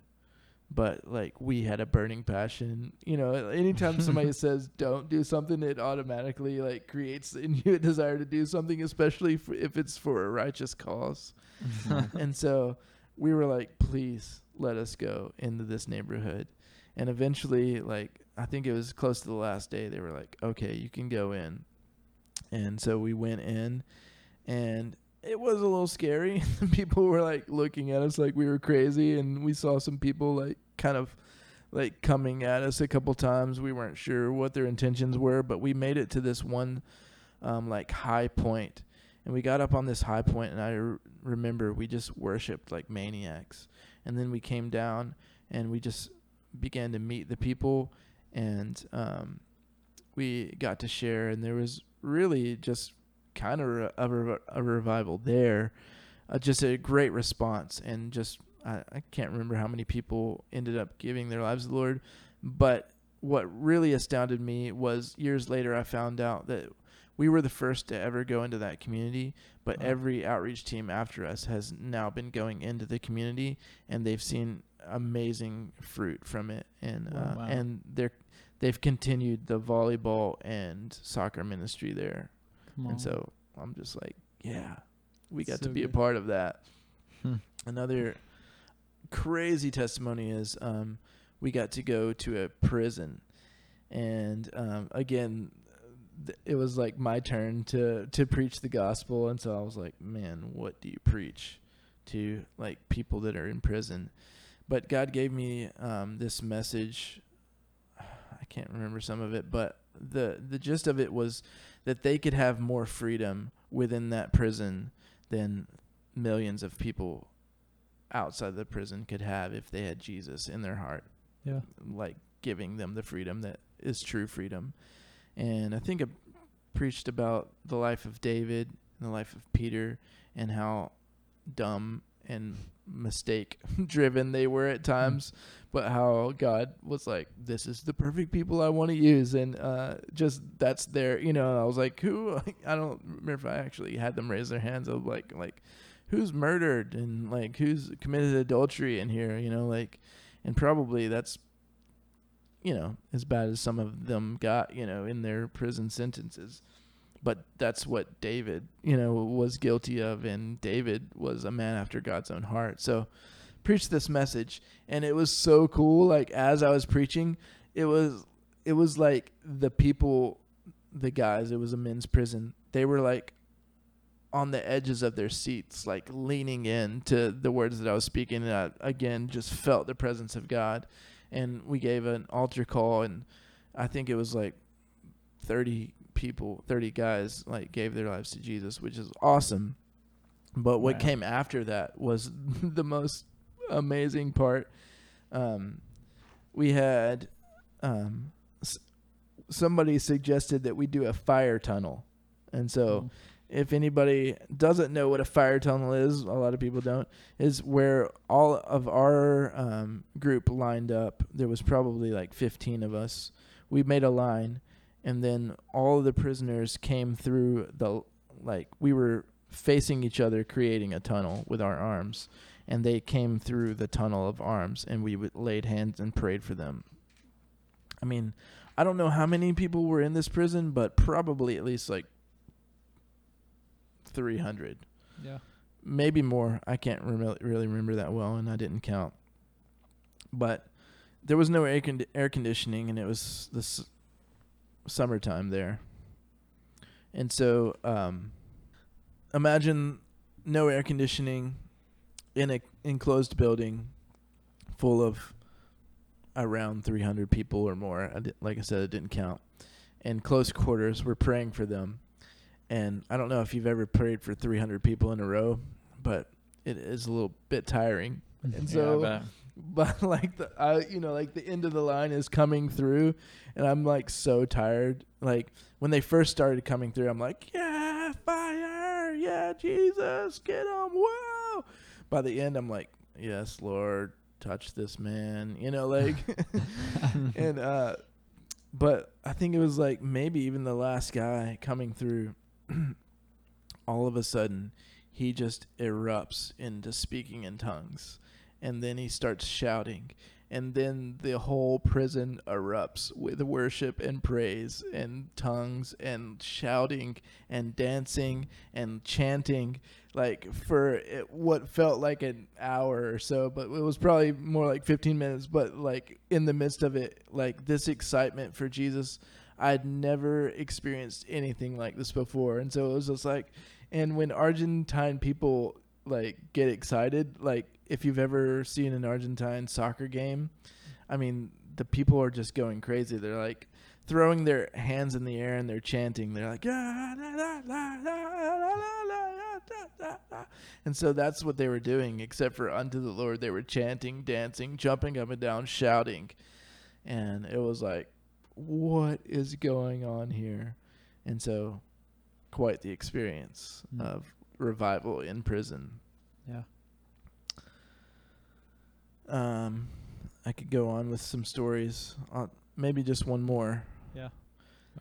But like we had a burning passion, you know. Anytime somebody says don't do something, it automatically like creates in you a desire to do something, especially f if it's for a righteous cause. and so we were like, please let us go into this neighborhood. And eventually, like I think it was close to the last day, they were like, okay, you can go in. And so we went in, and it was a little scary. people were like looking at us like we were crazy, and we saw some people like kind of like coming at us a couple times. We weren't sure what their intentions were, but we made it to this one um, like high point, and we got up on this high point, and I r- remember we just worshipped like maniacs, and then we came down and we just began to meet the people, and um, we got to share, and there was really just kind of a, a, a revival there, uh, just a great response, and just I, I can't remember how many people ended up giving their lives to the Lord, but what really astounded me was years later I found out that we were the first to ever go into that community, but Wow. every outreach team after us has now been going into the community and they've seen amazing fruit from it and Wow. uh, Wow. and they're they've continued the volleyball and soccer ministry there. And so I'm just like, yeah, we got to So be a part of that. Hmm. Another crazy testimony is um, we got to go to a prison, and um, again, th- it was like my turn to to preach the gospel, and so I was like, man, what do you preach to like people that are in prison? But God gave me um, this message. I can't remember some of it, but the the gist of it was that they could have more freedom within that prison than millions of people outside the prison could have if they had Jesus in their heart, yeah. like giving them the freedom that is true freedom. And I think I preached about the life of David and the life of Peter and how dumb and mistake driven they were at times, but how God was like, "This is the perfect people I want to use," and uh, just that's their, you know. And I was like, "Who?" I don't remember if I actually had them raise their hands. of like, like, who's murdered and like who's committed adultery in here, you know, like, and probably that's, you know, as bad as some of them got, you know, in their prison sentences but that's what David, you know, was guilty of, and David was a man after God's own heart. So, preached this message, and it was so cool. Like as I was preaching, it was it was like the people, the guys. It was a men's prison. They were like on the edges of their seats, like leaning in to the words that I was speaking. And I, again, just felt the presence of God. And we gave an altar call, and I think it was like 30 people, 30 guys, like gave their lives to Jesus, which is awesome. But what Wow. came after that was the most amazing part. Um, we had um, s- somebody suggested that we do a fire tunnel. And so, if anybody doesn't know what a fire tunnel is, a lot of people don't, is where all of our um, group lined up. There was probably like 15 of us. We made a line, and then all the prisoners came through the, like, we were facing each other, creating a tunnel with our arms. And they came through the tunnel of arms, and we laid hands and prayed for them. I mean, I don't know how many people were in this prison, but probably at least like 300 Yeah. maybe more. I can't rem- really remember that well, and I didn't count. But there was no air, con- air conditioning, and it was the s- summertime there. And so, um, imagine no air conditioning in a enclosed building full of around 300 people or more. I like I said, it didn't count. In close quarters, we're praying for them. And I don't know if you've ever prayed for 300 people in a row, but it is a little bit tiring. And so, yeah, bet. But like the, I, you know, like the end of the line is coming through, and I'm like so tired. Like when they first started coming through, I'm like, yeah, fire, yeah, Jesus, get him, whoa. By the end, I'm like, yes, Lord, touch this man, you know, like, and uh, but I think it was like maybe even the last guy coming through. all of a sudden, he just erupts into speaking in tongues and then he starts shouting. And then the whole prison erupts with worship and praise and tongues and shouting and dancing and chanting like for what felt like an hour or so. But it was probably more like 15 minutes. But like in the midst of it like this excitement for Jesus I'd never experienced anything like this before. And so it was just like and when Argentine people like get excited like if you've ever seen an Argentine soccer game I mean the people are just going crazy they're like throwing their hands in the air and they're chanting they're like "Ah, la, la, la, la, la, la, la, da, da, da." and so that's what they were doing except for unto the Lord they were chanting dancing jumping up and down shouting and it was like what is going on here and so quite the experience Mm. of revival in prison Yeah. um, I could go on with some stories. Uh, maybe just one more. Yeah.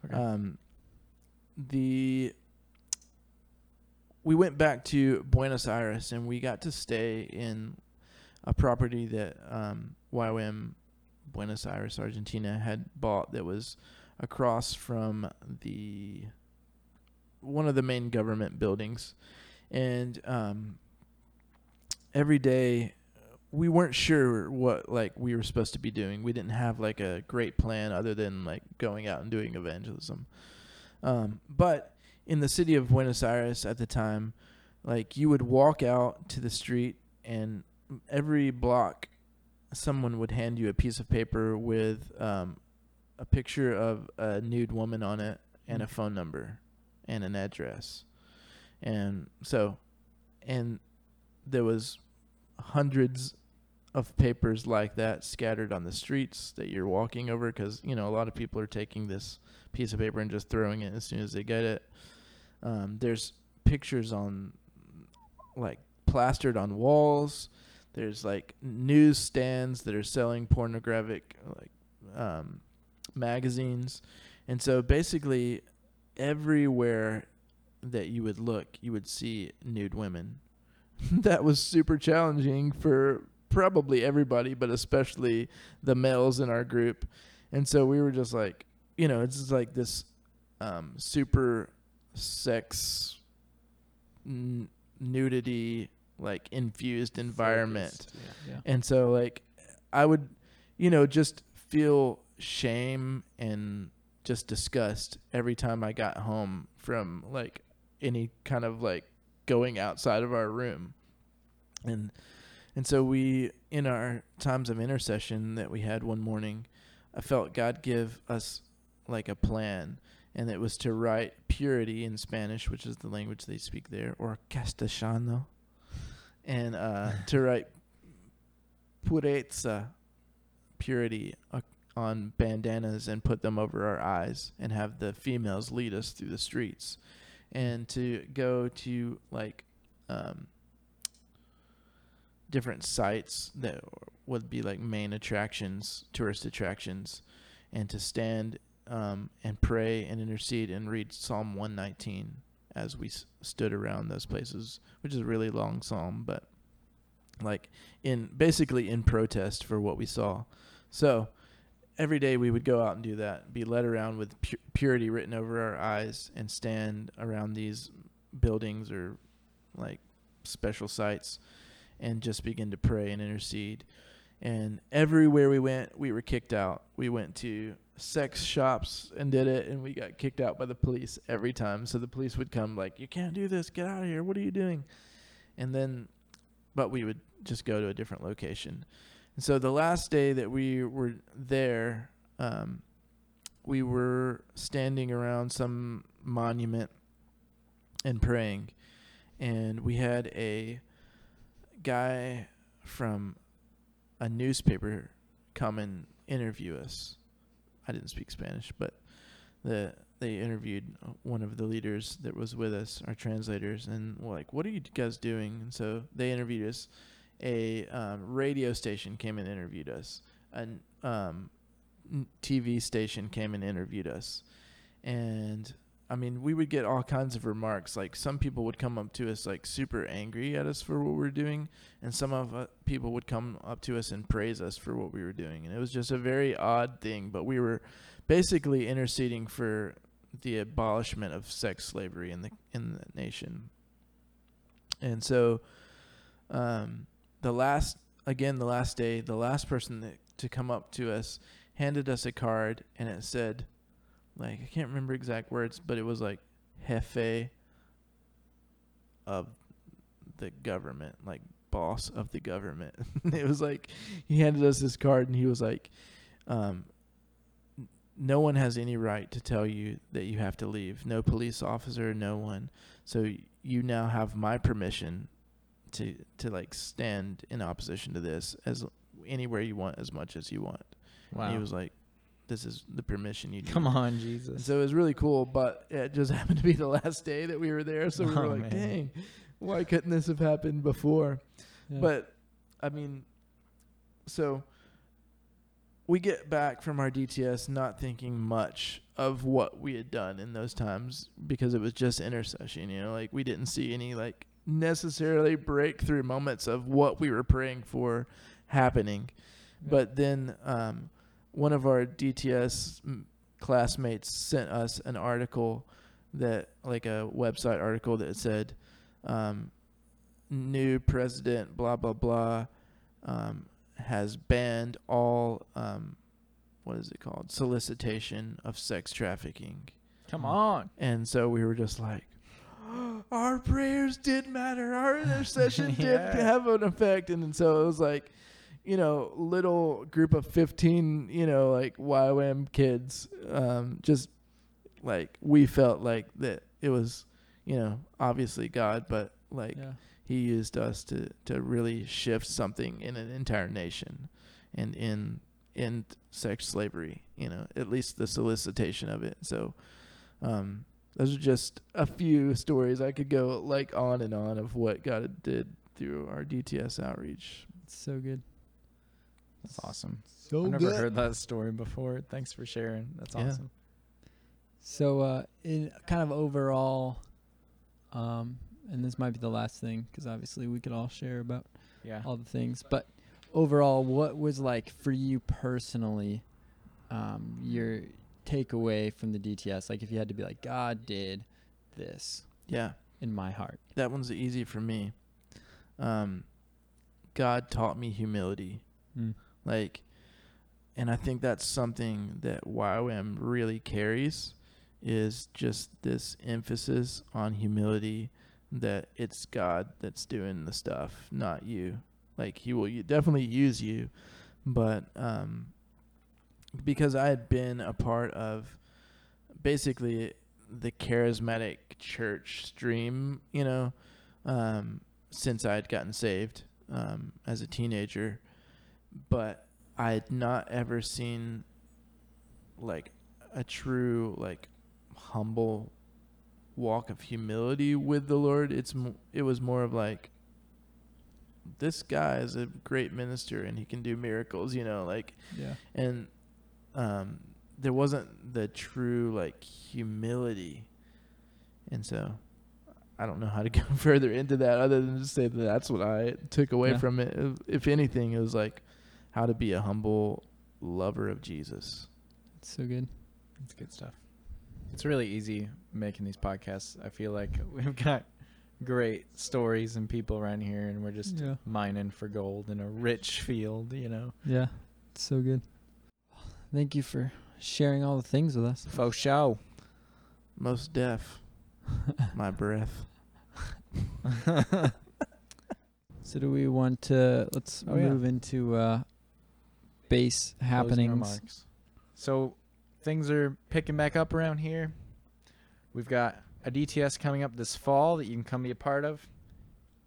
Okay. Um, the we went back to Buenos Aires and we got to stay in a property that um, YWAM Buenos Aires, Argentina had bought that was across from the one of the main government buildings, and um, every day we weren't sure what like we were supposed to be doing. We didn't have like a great plan other than like going out and doing evangelism. Um, but in the city of Buenos Aires at the time, like you would walk out to the street and every block someone would hand you a piece of paper with um, a picture of a nude woman on it and a phone number and an address. And so and there was hundreds of papers like that scattered on the streets that you're walking over because you know a lot of people are taking this piece of paper and just throwing it as soon as they get it. Um, there's pictures on like plastered on walls. There's like news stands that are selling pornographic like um, magazines, and so basically everywhere that you would look, you would see nude women. that was super challenging for probably everybody, but especially the males in our group. And so we were just like, you know, it's just like this um, super sex n- nudity like infused environment. Focused, Yeah. And so like I would you know just feel shame and just disgust every time I got home from like any kind of like going outside of our room. And and so we in our times of intercession that we had one morning, I felt God give us like a plan and it was to write purity in Spanish, which is the language they speak there, or castellano, and uh, to write pureza, purity, uh, on bandanas and put them over our eyes, and have the females lead us through the streets, and to go to like um, different sites that would be like main attractions, tourist attractions, and to stand um, and pray and intercede and read Psalm 119 as we s- stood around those places, which is a really long psalm, but like in basically in protest for what we saw. So every day we would go out and do that, be led around with pu- purity written over our eyes, and stand around these buildings or like special sites and just begin to pray and intercede. And everywhere we went, we were kicked out. We went to sex shops and did it, and we got kicked out by the police every time. So the police would come, like, "You can't do this. Get out of here. What are you doing?" And then, but we would just go to a different location. And so the last day that we were there, um, we were standing around some monument and praying, and we had a guy from a newspaper come and interview us. I didn't speak Spanish, but the they interviewed one of the leaders that was with us, our translators, and were like, "What are you guys doing?" And so they interviewed us. A um, radio station came and interviewed us. A um, TV station came and interviewed us, and I mean, we would get all kinds of remarks. Like some people would come up to us like super angry at us for what we were doing, and some of uh, people would come up to us and praise us for what we were doing. And it was just a very odd thing, but we were basically interceding for the abolishment of sex slavery in the in the nation. And so, um, the last again, the last day, the last person that, to come up to us handed us a card, and it said like I can't remember exact words, but it was like jefe of the government, like boss of the government. it was like he handed us this card and he was like, um, no one has any right to tell you that you have to leave. No police officer, no one. So you now have my permission to to like stand in opposition to this as anywhere you want, as much as you want. Wow. And he was like, "This is the permission you need." Come on, Jesus. so it was really cool, but it just happened to be the last day that we were there, so we were Oh, like, man. "Dang, why couldn't this have happened before?" Yeah. But I mean, so we get back from our DTS not thinking much of what we had done in those times because it was just intercession, you know, like we didn't see any like necessarily breakthrough moments of what we were praying for happening. But then um, one of our DTS classmates sent us an article that, like a website article that said, um, new president, blah, blah, blah, um, has banned all, um, what is it called? Solicitation of sex trafficking. Come on. And so we were just like, our prayers did matter. Our intercession did Yeah. have an effect. And then so it was like, you know, little group of 15, you know, like YWAM kids, um, just like we felt like that it was, you know, obviously God, but like yeah. he used us to, to really shift something in an entire nation and in in sex slavery, you know, at least the solicitation of it. So um those are just a few stories I could go like on and on of what God did through our DTS outreach. It's so good. That's awesome. So I've never heard that story before. Thanks for sharing. That's Yeah. awesome. So, uh, in kind of overall, um, and this might be the last thing because obviously we could all share about Yeah. all the things, but overall, what was like for you personally, um, your takeaway from the DTS? Like, if you had to be like, God did this Yeah. in my heart. That one's easy for me. Um God taught me humility. Like, and I think that's something that YWAM really carries is just this emphasis on humility that it's God that's doing the stuff, not you. Like he will definitely use you, but um because I had been a part of basically the charismatic church stream, you know, um since I had gotten saved um as a teenager, but I had not ever seen like a true like humble walk of humility with the Lord. It's m- it was more of like this guy is a great minister and he can do miracles, you know, like Yeah. and um there wasn't the true like humility. And so I don't know how to go further into that other than to say that that's what I took away Yeah. from it. If- If anything, it was like how to be a humble lover of Jesus. It's so good. It's good stuff. It's really easy making these podcasts. I feel like we've got great stories and people around here, and we're just Yeah. mining for gold in a rich field, you know. Yeah. It's so good. Thank you for sharing all the things with us. Faux show. Most deaf. My breath. So do we want to let's Oh, yeah. move into uh base Closing happenings. So things are picking back up around here. We've got a DTS coming up this fall that you can come be a part of.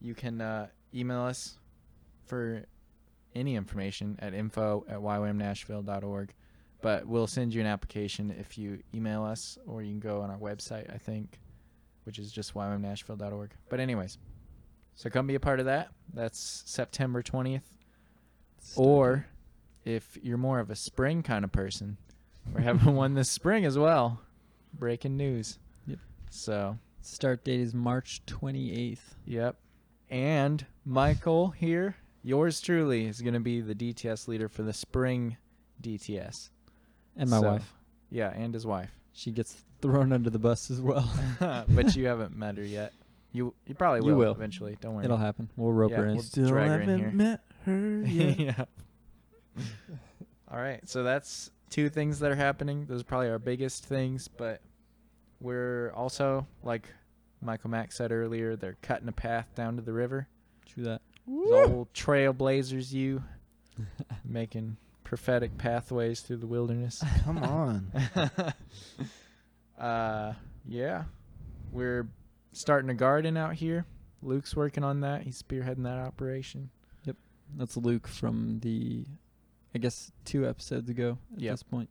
You can uh, email us for any information at info at ywamnashville.org. But we'll send you an application if you email us, or you can go on our website, I think, which is just ywamnashville.org. But, anyways, so come be a part of that. That's September 20th. Or if you're more of a spring kind of person, we're having one this spring as well. Breaking news. Yep. So, start date is March 28th. yep. And Michael here, yours truly, is going to be the DTS leader for the spring DTS. And my So, wife. Yeah, and his wife. She gets thrown under the bus as well. but you haven't met her yet. You you probably will, You will. eventually. Don't worry. It'll happen. We'll rope Yeah, her in. we'll- Still drag her in haven't here. met her yet. yeah. All right. So that's two things that are happening. Those are probably our biggest things, but we're also like Michael Mack said earlier, they're cutting a path down to the river. True that. Those old trailblazers you making prophetic pathways through the wilderness. Come on. uh yeah. We're starting a garden out here. Luke's working on that. He's spearheading that operation. Yep. That's Luke from the, I guess, two episodes ago at Yep. this point.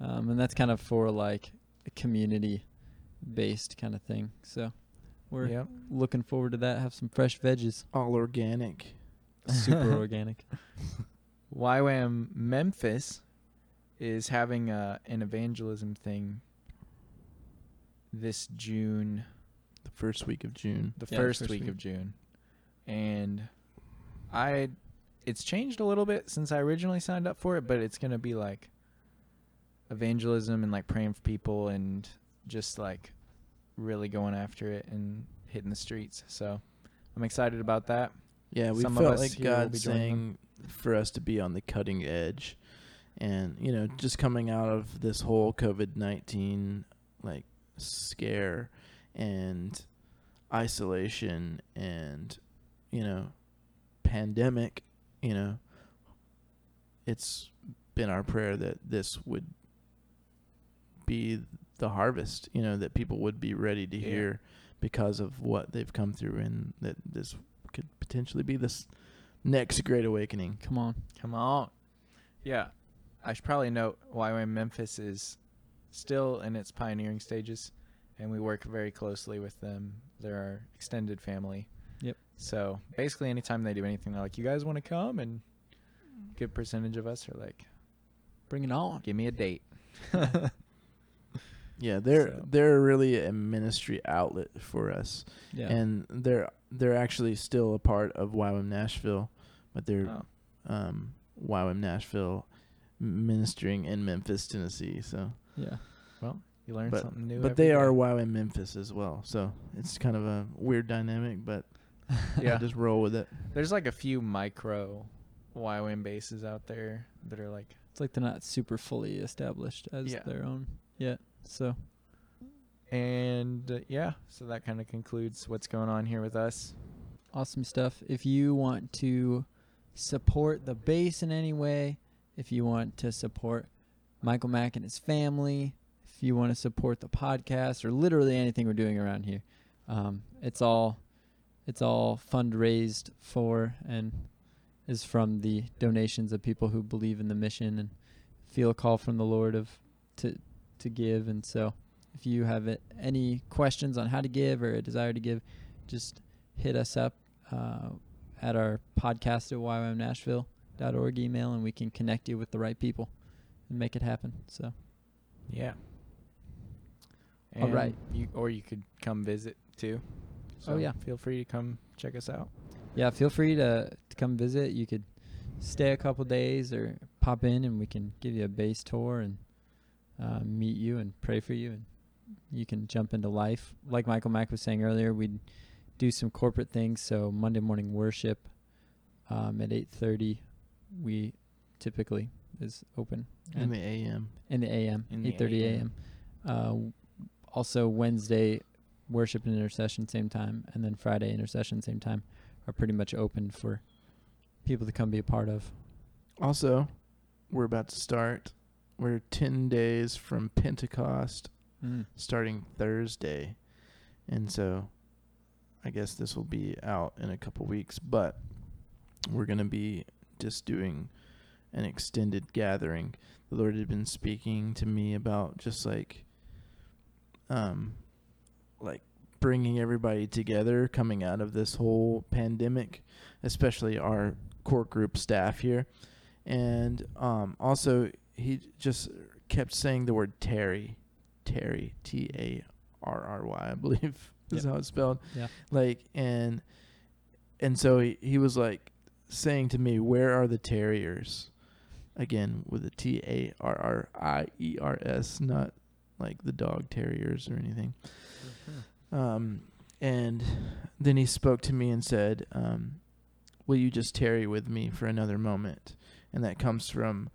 Um, and that's kind of for like a community based kind of thing. So we're Yep. looking forward to that. Have some fresh veggies. All organic. Super organic. YWAM Memphis is having uh, an evangelism thing this June, The first week of June. the Yeah, first, first week, week. of June. And I it's changed a little bit since I originally signed up for it, but it's going to be like evangelism and like praying for people and just like really going after it and hitting the streets. So, I'm excited about that. Yeah, we Some of felt us like here will God saying for us to be on the cutting edge. And, you know, just coming out of this whole COVID 19 like scare and isolation and, you know, pandemic, you know, it's been our prayer that this would be the harvest, you know, that people would be ready to Yeah. hear because of what they've come through and that this could potentially be this next great awakening. Come on. Come on. Yeah. I should probably note YWAM Memphis is still in its pioneering stages, and we work very closely with them. They're our extended family. Yep. So basically, anytime they do anything, they're like, "You guys want to come?" And a good percentage of us are like, Bring it on. "Give me a date." Yeah, they're So- they're really a ministry outlet for us, Yeah. and they're they're actually still a part of YWAM Nashville, but they're Oh, um, YWAM Nashville ministering in Memphis, Tennessee. So, yeah. well, you learn but something new. but every they are day. YWAM Memphis as well. So it's kind of a weird dynamic, but Yeah. just roll with it. There's like a few micro YWAM bases out there that are like It's like they're not super fully established as Yeah. their own yet. So And uh, yeah, so that kind of concludes what's going on here with us. Awesome stuff. If you want to support the base in any way, if you want to support Michael Mack and his family, if you want to support the podcast or literally anything we're doing around here, um, it's all it's all fundraised for and is from the donations of people who believe in the mission and feel a call from the Lord of to to give. And so, if you have it, any questions on how to give or a desire to give, just hit us up uh, at our podcast at ywamnashville.org email, and we can connect you with the right people and make it happen. So, Yeah. All And right. You, or you could come visit too. Oh, yeah. Feel free to come check us out. yeah, feel free to, to come visit. You could stay a couple days or pop in, and we can give you a base tour and uh, meet you and pray for you, and you can jump into life. Like Michael Mack was saying earlier, we'd do some corporate things. So Monday morning worship um, at eight thirty, we typically is open In and the AM. in the AM, eight thirty AM. Uh, also Wednesday, worship and intercession same time, and then Friday intercession same time are pretty much open for people to come be a part of. Also, we're about to start. We're 10 days from Pentecost starting Thursday. And so I guess this will be out in a couple weeks, but we're going to be just doing an extended gathering. The Lord had been speaking to me about just like um like bringing everybody together coming out of this whole pandemic, especially our core group staff here. And um also he just kept saying the word Terry Terry, T A R R Y, I believe is Yep. how it's spelled. Yeah. Like and and so he, he was like saying to me, "Where are the terriers?" Again with a T A R R I E R S, not like the dog terriers or anything. Um, and then he spoke to me and said, um, "Will you just tarry with me for another moment?" And that comes from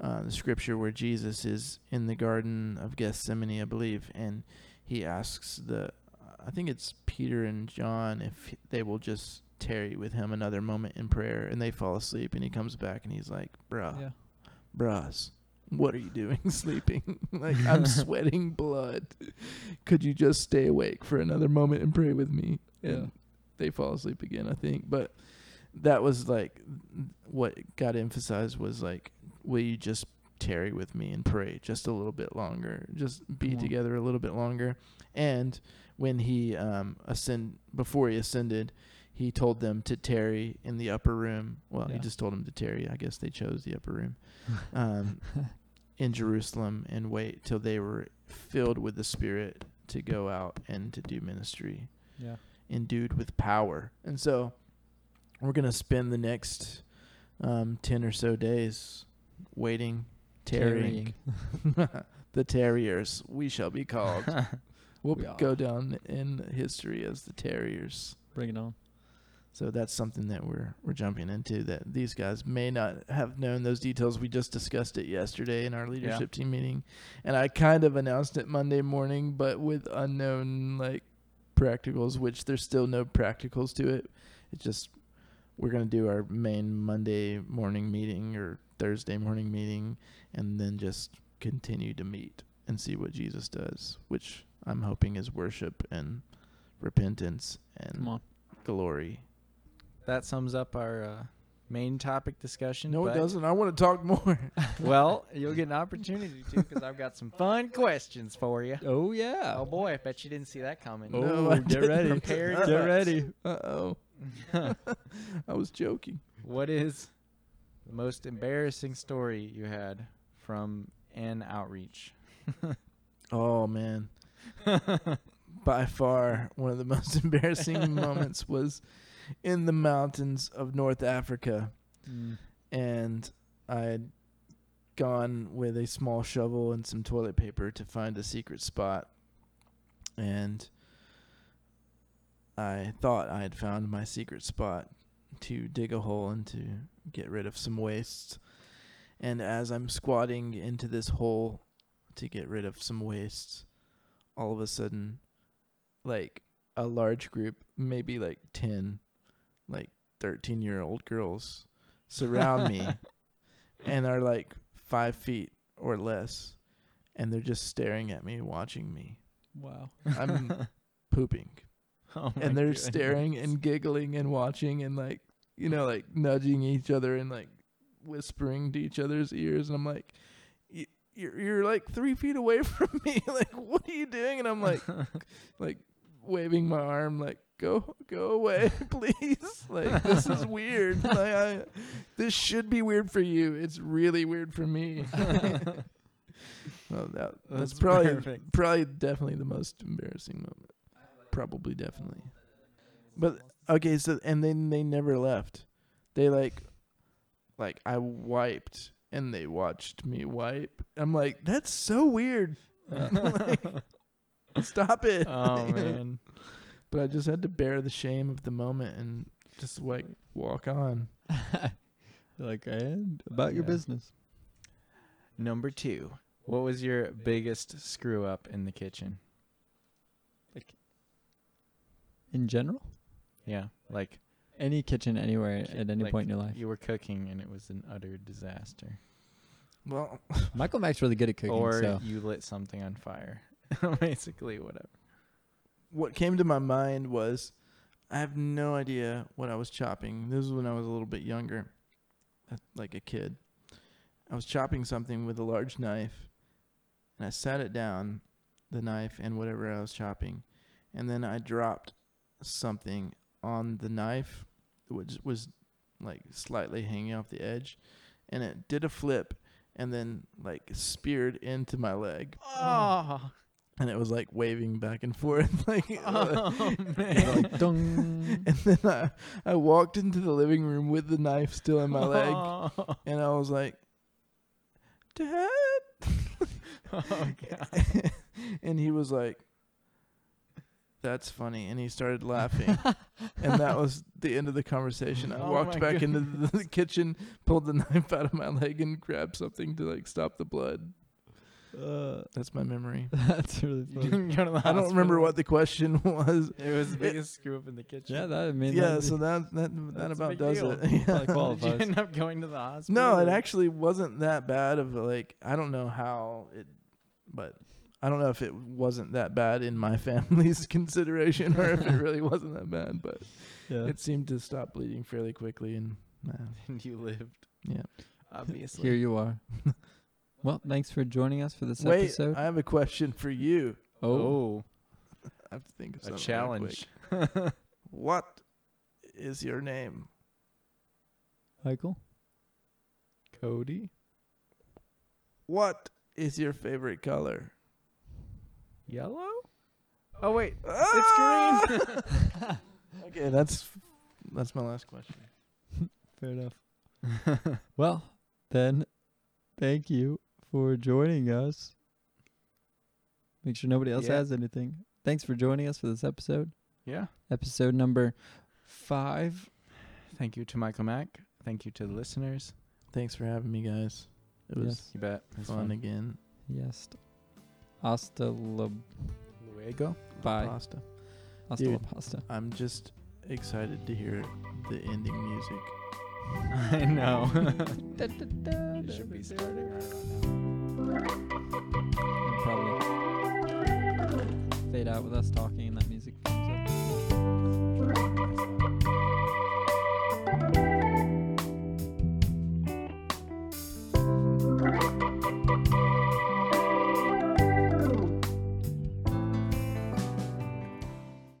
uh, the scripture where Jesus is in the Garden of Gethsemane, I believe, and he asks the, I think it's Peter and John, if they will just tarry with him another moment in prayer, and they fall asleep, and he comes back and he's like, "Bruh, Yeah. bruhs, what are you doing sleeping? like I'm sweating blood. Could you just stay awake for another moment and pray with me? And Yeah. they fall asleep again, I think. But that was like what got emphasized was like, will you just tarry with me and pray just a little bit longer? Just be Come on. together a little bit longer. And when he um ascend before he ascended, he told them to tarry in the upper room. Well, he just told them to tarry. I guess they chose the upper room um, in Jerusalem and wait till they were filled with the Spirit to go out and to do ministry, yeah. endued with power. And so we're going to spend the next um, 10 or so days waiting, tarrying. the Terriers, we shall be called. We'll We go down in history as the Terriers. Bring it on. So that's something that we're we're jumping into that these guys may not have known those details. We just discussed it yesterday in our leadership team meeting, and I kind of announced it Monday morning, but with unknown like practicals, which there's still no practicals to it. It's just we're gonna do our main Monday morning meeting or Thursday morning meeting, and then just continue to meet and see what Jesus does, which I'm hoping is worship and repentance and on. glory. That sums up our uh, main topic discussion. No, it doesn't. I want to talk more. well, you'll get an opportunity to because I've got some fun questions for you. Oh yeah. Oh boy, I bet you didn't see that coming. No, Oh, I get didn't. ready. Prepared Get ready. Uh oh. I was joking. what is the most embarrassing story you had from an outreach? Oh man. By far, one of the most embarrassing moments was in the mountains of North Africa, Mm. and I had gone with a small shovel and some toilet paper to find a secret spot, and I thought I had found my secret spot to dig a hole and to get rid of some wastes. And as I'm squatting into this hole to get rid of some wastes, all of a sudden, like a large group, maybe like ten, like thirteen year old girls, surround me, and are like five feet or less, and they're just staring at me, watching me. Wow. I'm pooping. Oh and they're goodness. staring and giggling and watching and like you know like nudging each other and like whispering to each other's ears. And i'm like "Y- you're, you're like three feet away from me. Like what are you doing? And i'm like like waving my arm like go go away please. Like this is weird. Like I, this should be weird for you. It's really weird for me. Well that, that's, That's probably perfect. probably definitely the most embarrassing moment. Probably definitely but okay so and then they never left they like like i wiped and they watched me wipe i'm like that's so weird Like, stop it oh man. but i just had to bear the shame of the moment and just like walk on like, and about your business. Number two. What was your biggest screw up in the kitchen? Like in general, Yeah, like any kitchen anywhere at any like point in your life. You were cooking and it was an utter disaster, well Michael Mack's really good at cooking. or so you lit something on fire. Basically, whatever. what came to my mind was I have no idea what I was chopping. This was when I was a little bit younger, uh, like a kid. I was chopping something with a large knife, and I sat it down, the knife and whatever I was chopping, and then I dropped something on the knife, which was like slightly hanging off the edge, and it did a flip, and then like speared into my leg, Oh, and it was like waving back and forth, like. oh You're man. like, dung. And then I, I walked into the living room with the knife still in my leg, Oh, and I was like, "Dad," oh god. and he was like, "That's funny," and he started laughing, and that was the end of the conversation. I Oh walked my back into the, the kitchen, pulled the knife out of my leg, and grabbed something to like stop the blood. Uh, That's my memory. that's really funny. didn't go to the I don't remember what the question was. It was the biggest screw up in the kitchen. yeah, that I mean, Yeah, that- so that that that about does deal. it. Yeah. Did you end up going to the hospital? No, it actually wasn't that bad of a, like I don't know how it but I don't know if it wasn't that bad in my family's consideration or if it really wasn't that bad, but yeah. it seemed to stop bleeding fairly quickly and nah, uh, And you lived, yeah. obviously. Here you are. well, thanks for joining us for this Wait, episode. I have a question for you. oh, I have to think of a something. real challenge. quick. What is your name? Michael. Cody? What is your favorite color? Yellow? Oh, wait. Ah! It's green. Okay, that's that's my last question. Fair enough. well, then, thank you for joining us. Make sure nobody else Yeah. has anything. Thanks for joining us for this episode. yeah. Episode number five. Thank you to Michael Mack. Thank you to the listeners. Thanks for having me, guys. It was Yes. You bet. It was fun again. Yes. Hasta la, Luego. Bye. Pasta. hasta la Dude. pasta. I'm just excited to hear the ending music. I know. it should be starting right about now. Probably fade out with us talking and that music.